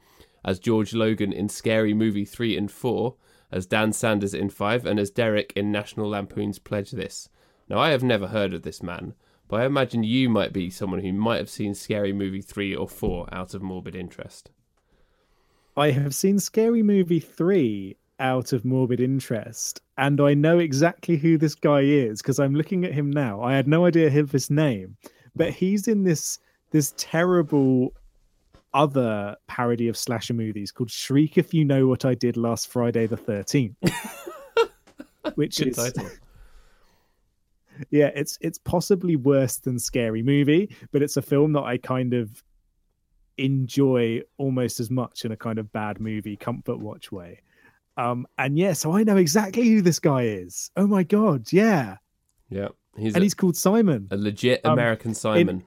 as George Logan in Scary Movie 3 and 4, as Dan Sanders in 5, and as Derek in National Lampoon's Pledge This. Now, I have never heard of this man, but I imagine you might be someone who might have seen Scary Movie 3 or 4 out of morbid interest. I have seen Scary Movie 3 out of morbid interest, and I know exactly who this guy is because I'm looking at him now. I had no idea of his name, but he's in this this terrible other parody of slasher movies called Shriek If You Know What I Did Last Friday the 13th. which Good is title. yeah, it's it's possibly worse than Scary Movie, but it's a film that I kind of enjoy almost as much in a kind of bad movie comfort watch way. Um, and yeah, so I know exactly who this guy is. Oh my god, yeah. Yeah, he's and a, he's called Simon. a legit um, American Simon.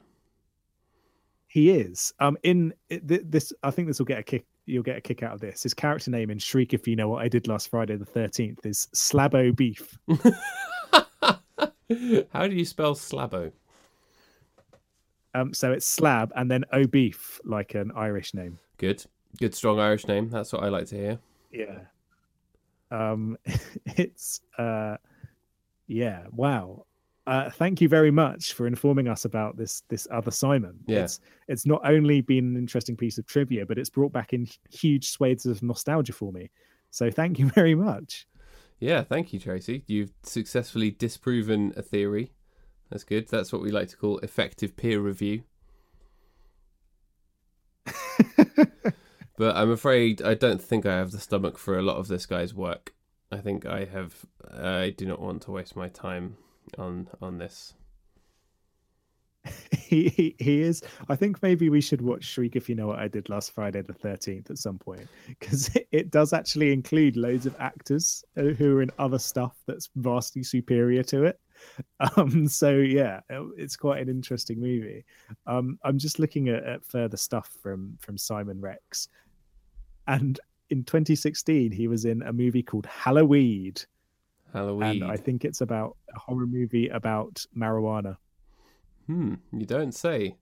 He is. Um, in th- this, I think this will get a kick. You'll get a kick out of this. His character name in Shriek, if you know what I did last Friday the thirteenth, is Slab O'Beef. How do you spell slabo? Um, so it's Slab and then O Beef, like an Irish name. Good, good, strong Irish name. That's what I like to hear. Yeah. Um, it's uh, yeah. Wow. Uh, thank you very much for informing us about this this other Simon. Yeah. It's it's not only been an interesting piece of trivia, but it's brought back in huge swathes of nostalgia for me. So thank you very much. Yeah, thank you, Tracy. You've successfully disproven a theory. That's good. That's what we like to call effective peer review. But I'm afraid I don't think I have the stomach for a lot of this guy's work. I think I have. I do not want to waste my time on on this. he, he he is. I think maybe we should watch Shriek if you know what I did last Friday the thirteenth at some point because it, it does actually include loads of actors uh, who are in other stuff that's vastly superior to it. Um, so yeah, it- it's quite an interesting movie. Um, I'm just looking at, at further stuff from from Simon Rex, and in 2016 he was in a movie called Halloweed, Halloweed. and I think it's about a horror movie about marijuana. Hmm, you don't say.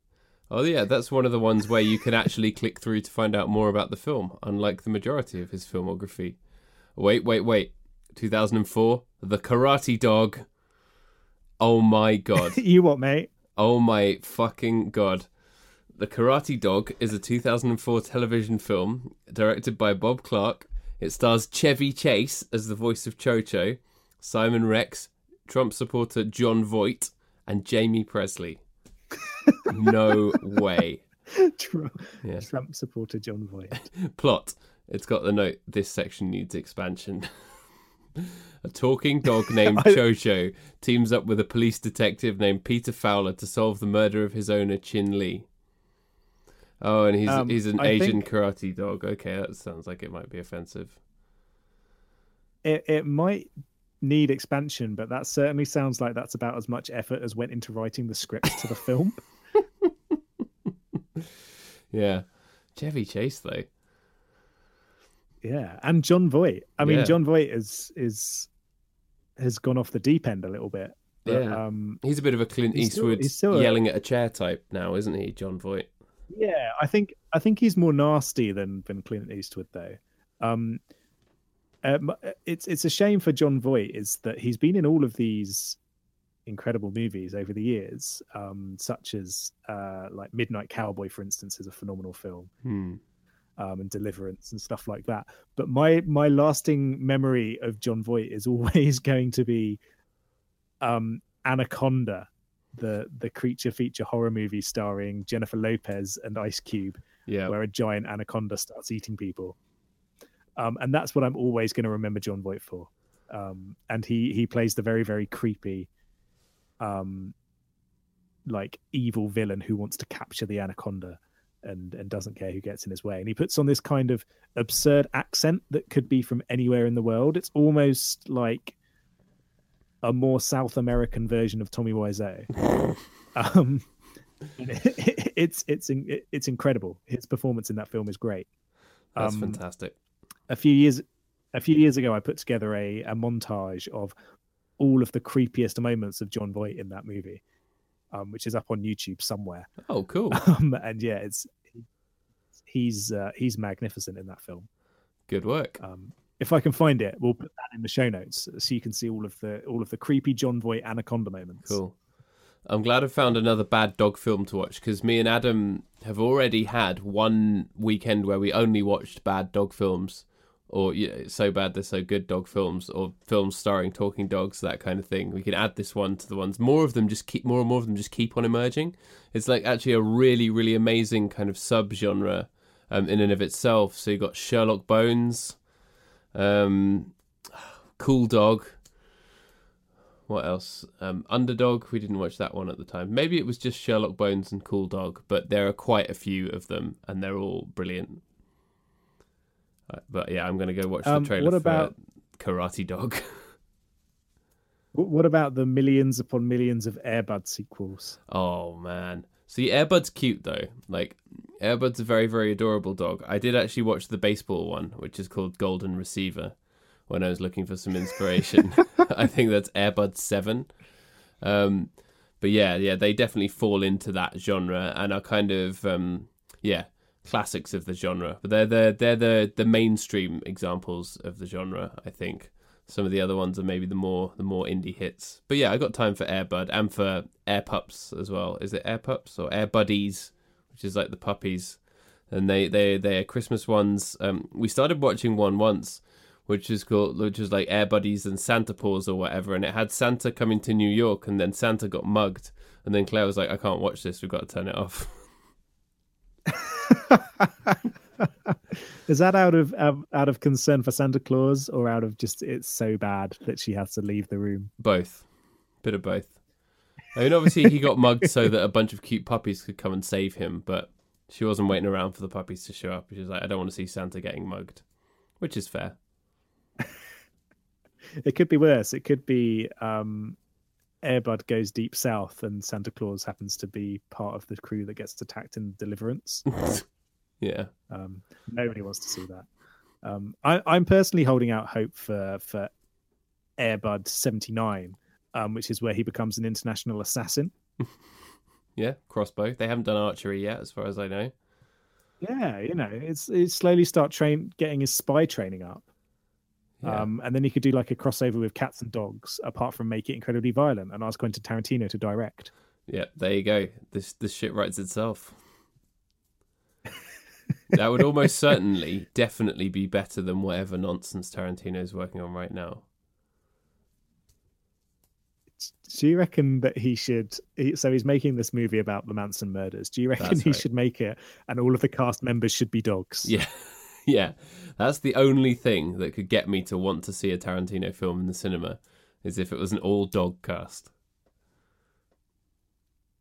Oh yeah, that's one of the ones where you can actually click through to find out more about the film, unlike the majority of his filmography. Wait, wait, wait. 2004, The Karate Dog. Oh my god. you what, mate? Oh my fucking god. The Karate Dog is a 2004 television film directed by Bob Clark. It stars Chevy Chase as the voice of Chocho, Simon Rex, Trump supporter Jon Voight, and Jaime Pressly. no way. Trump, Yeah. Trump supporter Jon Voight. Plot. It's got the note this section needs expansion. a talking dog named Chocho teams up with a police detective named Peter Fowler to solve the murder of his owner Chin Lee. Oh, and he's Um, he's an I Asian think- karate dog. Okay, that sounds like it might be offensive. It it might need expansion, but that certainly sounds like that's about as much effort as went into writing the script to the film. Yeah. Chevy Chase though. yeah, and Jon Voight. I mean, Yeah. Jon Voight is is has gone off the deep end a little bit. But, Yeah. Um, He's a bit of a Clint He's still- Eastwood he's still a- yelling at a chair type now, isn't he, Jon Voight? yeah, I think I think he's more nasty than than Clint Eastwood though. Um, um, it's it's a shame for Jon Voight is that he's been in all of these incredible movies over the years, um, such as uh, like Midnight Cowboy, for instance, is a phenomenal film, Hmm. um, and Deliverance and stuff like that. But my my lasting memory of Jon Voight is always going to be um, Anaconda, the the creature feature horror movie starring Jennifer Lopez and Ice Cube Yeah. where a giant anaconda starts eating people. Um, and that's what I'm always going to remember Jon Voight for. Um, and he he plays the very very creepy, um, like evil villain who wants to capture the anaconda, and and doesn't care who gets in his way. And he puts on this kind of absurd accent that could be from anywhere in the world. It's almost like a more South American version of Tommy Wiseau. um, it's it's it's incredible. His performance in that film is great. That's Um, fantastic. A few years a few years ago, I put together a, a montage of all of the creepiest moments of Jon Voight in that movie, um, which is up on YouTube somewhere. Oh, cool. Um, and yeah, it's he's uh, he's magnificent in that film. Good work. Um, if I can find it, we'll put that in the show notes so you can see all of the all of the creepy Jon Voight anaconda moments. Cool. I'm glad I found another bad dog film to watch because me and Adam have already had one weekend where we only watched bad dog films, or yeah, it's so bad they're so good dog films, or films starring talking dogs, that kind of thing. We can add this one to the ones. More of them just keep more and more of them just keep on emerging. It's like actually a really really amazing kind of subgenre um, in and of itself. So you got Sherlock Bones, um, Cool Dog. what else? Um, Underdog. We didn't watch that one at the time. Maybe it was just Sherlock Bones and Cool Dog, but there are quite a few of them, and they're all brilliant. Uh, but yeah, I'm gonna go watch Um, the trailer what for about- Karate Dog. What about the millions upon millions of Airbud sequels? Oh man. See, Airbud's cute though. Like, Airbud's a very, very adorable dog. I did actually watch the baseball one, which is called Golden Receiver, when I was looking for some inspiration. I think that's Airbud Seven. Um, but yeah, yeah, they definitely fall into that genre and are kind of um, yeah classics of the genre. But they're the they're the the mainstream examples of the genre. I think some of the other ones are maybe the more the more indie hits. But yeah, I got time for Airbud and for Air Pups as well. Is it Air Pups or Air Buddies, which is like the puppies? And they they they are Christmas ones. Um, we started watching one once, which is called which was like Air Buddies and Santa Paws or whatever, and it had Santa coming to New York, and then Santa got mugged, and then Claire was like, "I can't watch this. We've got to turn it off." Is that out of out of concern for Santa Claus, or out of just it's so bad that she has to leave the room? Both, bit of both. I mean, obviously he got mugged so that a bunch of cute puppies could come and save him, but she wasn't waiting around for the puppies to show up. She was like, "I don't want to see Santa getting mugged," which is fair. It could be worse. It could be um, Airbud goes deep south, and Santa Claus happens to be part of the crew that gets attacked in Deliverance. yeah, Um, nobody wants to see that. Um, I, I'm personally holding out hope for for Airbud 79, um, which is where he becomes an international assassin. yeah, crossbow. They haven't done archery yet, as far as I know. Yeah, you know, it's it's slowly start train getting his spy training up. Yeah. Um, and then he could do like a crossover with cats and dogs, apart from make it incredibly violent and ask Quentin Tarantino to direct. Yeah, there you go. This this shit writes itself. that would almost certainly, definitely be better than whatever nonsense Tarantino's working on right now. Do you reckon that he should? He, so he's making this movie about the Manson murders. Do you reckon That's he right. should make it, and all of the cast members should be dogs? Yeah, yeah. That's the only thing that could get me to want to see a Tarantino film in the cinema, is if it was an all dog cast.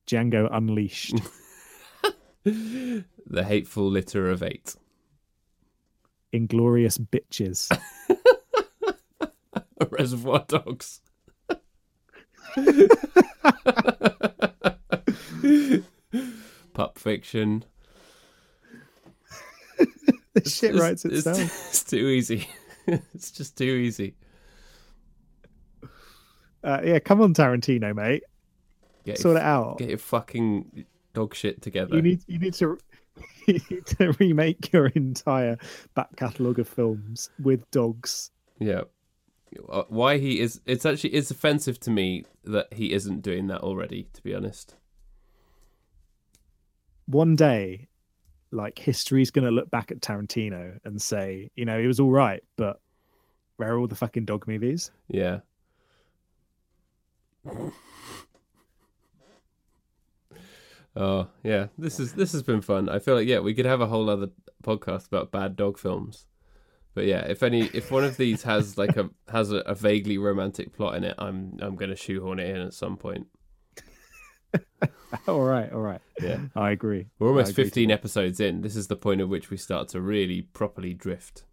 Django Unleashed. the hateful litter of eight. Inglorious bitches. Reservoir Dogs. Pup Fiction. this shit It's- writes it's, itself. It's too easy. it's just too easy. Uh, yeah, come on, Tarantino, mate. Get Sort your, it out. Get your fucking dog shit together. You need you need to you need to remake your entire back catalogue of films with dogs. Yeah. Uh, Why he is? It's actually it's offensive to me that he isn't doing that already. To be honest. One day, like history's gonna look back at Tarantino and say, you know, it was all right, but where are all the fucking dog movies? Yeah. oh yeah, this is this has been fun. I feel like yeah, we could have a whole other podcast about bad dog films. But yeah, if any, if one of these has like a has a, a vaguely romantic plot in it, I'm I'm gonna shoehorn it in at some point. all right, all right. Yeah, I agree. we're almost agree 15 episodes in. This is the point at which we start to really properly drift.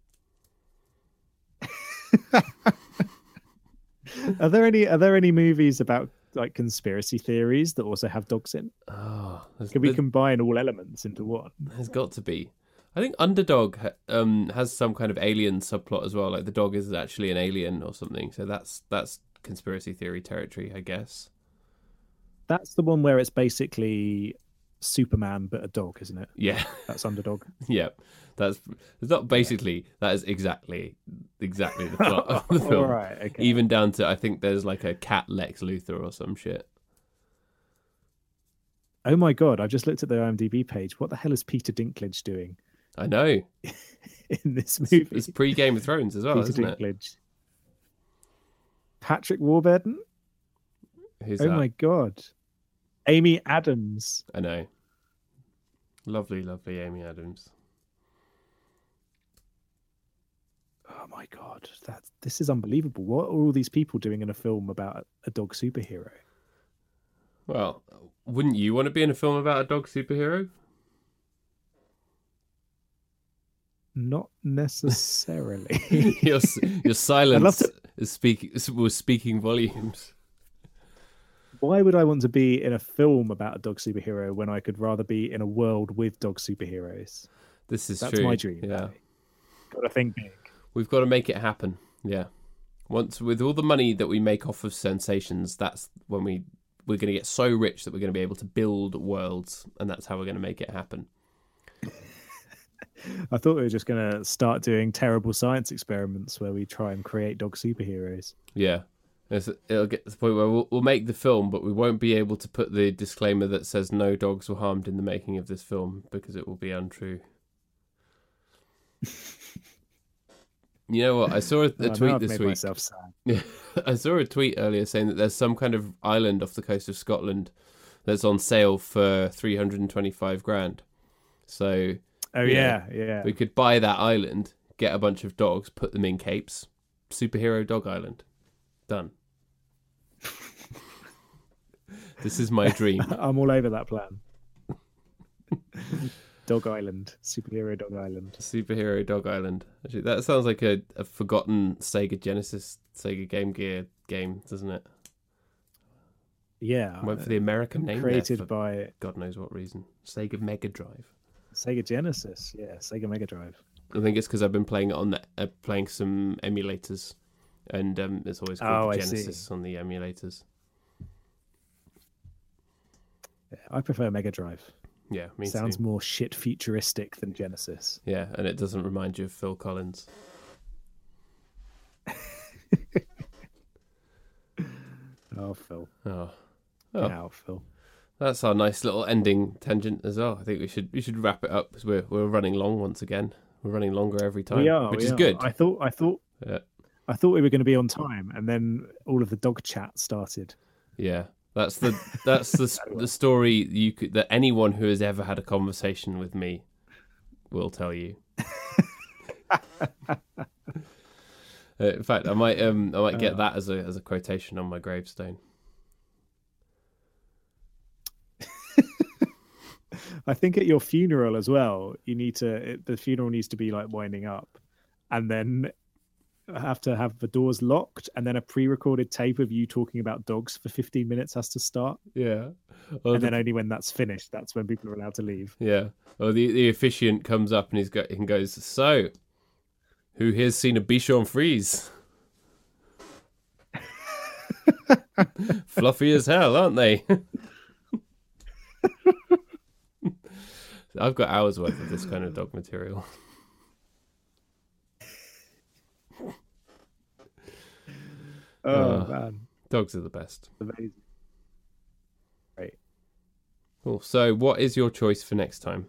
Are there any are there any movies about like conspiracy theories that also have dogs in? Oh, Can we combine all elements into one? there's got to be. I think Underdog um, has some kind of alien subplot as well. Like the dog is actually an alien or something. So that's that's conspiracy theory territory, I guess. That's the one where it's basically Superman but a dog, isn't it? Yeah, That's Underdog. yeah. That's it's not basically. That is exactly exactly the plot of the film. right, okay. Even down to I think there's like a cat Lex Luthor or some shit. Oh my god! I've just looked at the IMDb page. What the hell is Peter Dinklage doing I know. in this movie? it's pre Game of Thrones as well, Peter isn't it? Patrick Warburton. Who's oh that? my god. Amy Adams. I know. Lovely, lovely Amy Adams. Oh my god, that this is unbelievable. What are all these people doing in a film about a dog superhero? Well, wouldn't you want to be in a film about a dog superhero? Not necessarily. your your silence to- is speaking was speaking volumes. Why would I want to be in a film about a dog superhero when I could rather be in a world with dog superheroes? This is That's true. my dream. Yeah, Got to think big. we've got to make it happen. Yeah, once with all the money that we make off of sensations, that's when we we're going to get so rich that we're going to be able to build worlds, and that's how we're going to make it happen. I thought we were just going to start doing terrible science experiments where we try and create dog superheroes. Yeah. It'll get to the point where we'll, we'll make the film, but we won't be able to put the disclaimer that says no dogs were harmed in the making of this film because it will be untrue. you know what? I saw a, a tweet this week. I saw a tweet earlier saying that there's some kind of island off the coast of Scotland that's on sale for 325 grand. So Oh Yeah. yeah, yeah. we could buy that island, get a bunch of dogs, put them in capes. Superhero Dog Island. Done. this is my dream. I'm all over that plan. Dog Island, superhero Dog Island. Superhero Dog Island. Actually, that sounds like a, a forgotten Sega Genesis, Sega Game Gear game, doesn't it? Yeah, Went for the American name created by God knows what reason. Sega Mega Drive. Sega Genesis. Yeah, Sega Mega Drive. I think it's because I've been playing it on the, uh, playing some emulators, and um, it's always called Oh, Genesis on the emulators. Yeah, I prefer Mega Drive. Yeah, me Sounds too. more shit futuristic than Genesis. Yeah, and it doesn't remind you of Phil Collins. Oh, Phil. Oh, Oh. out, Phil. that's our nice little ending tangent as well. I think we should we should wrap it up because we're we're running long once again. We're running longer every time, we are, which we is are. good. I thought, I thought, Yeah. I thought we were going to be on time, and then all of the dog chat started. Yeah, that's the that's the the story you could that anyone who has ever had a conversation with me will tell you. Uh, in fact, I might um I might get Uh. that as a as a quotation on my gravestone. I think at your funeral as well, you need to it, the funeral needs to be like winding up, and then have to have the doors locked, and then a pre-recorded tape of you talking about dogs for 15 minutes has to start, Yeah. Or and the- then only when that's finished, that's when people are allowed to leave. yeah. Or the the officiant comes up and he's got and goes, So who here's seen a Bichon Frise? Fluffy as hell, aren't they? I've got hours worth of this kind of dog material. Oh Uh. man, Dogs are the best. amazing. Great. Cool. So, what is your choice for next time?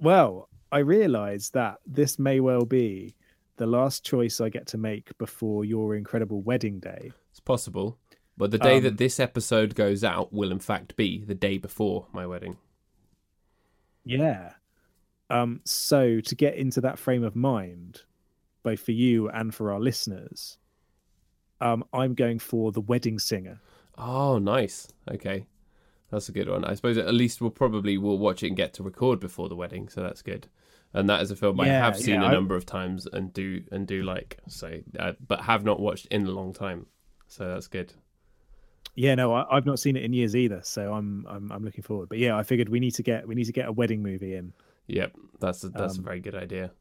Well, I realise that this may well be the last choice I get to make before your incredible wedding day. It's possible, but the day Um, that this episode goes out will, in fact, be the day before my wedding. Yeah. Um, so to get into that frame of mind, both for you and for our listeners, um, I'm going for the wedding singer. Oh, nice. Okay, that's a good one. I suppose at least we'll probably we'll watch it and get to record before the wedding, so that's good. And that is a film I have seen yeah, a I- number of times and do and do like so, uh, but have not watched in a long time. So that's good. Yeah, no, I, I've not seen it in years either, so I'm I'm I'm looking forward. But yeah, I figured we need to get we need to get a wedding movie in. Yep, that's a, that's a Um, very good idea.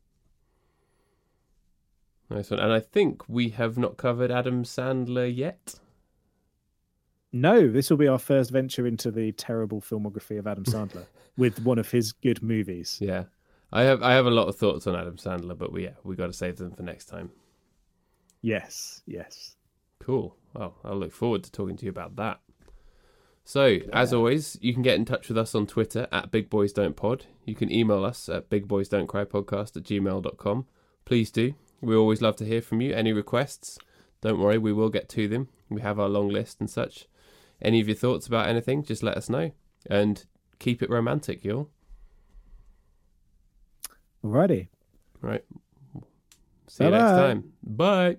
Nice one. And I think we have not covered Adam Sandler yet. No, this will be our first venture into the terrible filmography of Adam Sandler with one of his good movies. Yeah, I have I have a lot of thoughts on Adam Sandler, but we yeah we got to save them for next time. Yes, yes. Cool. Well, I'll look forward to talking to you about that. So, as always, you can get in touch with us on Twitter at Big Boys Don't Pod. You can email us at bigboysdon'tcrypodcast at gmail.com. Please do. We always love to hear from you. Any requests, don't worry, we will get to them. We have our long list and such. Any of your thoughts about anything, just let us know. And keep it romantic, y'all. Alrighty. Right. See you next time. Bye.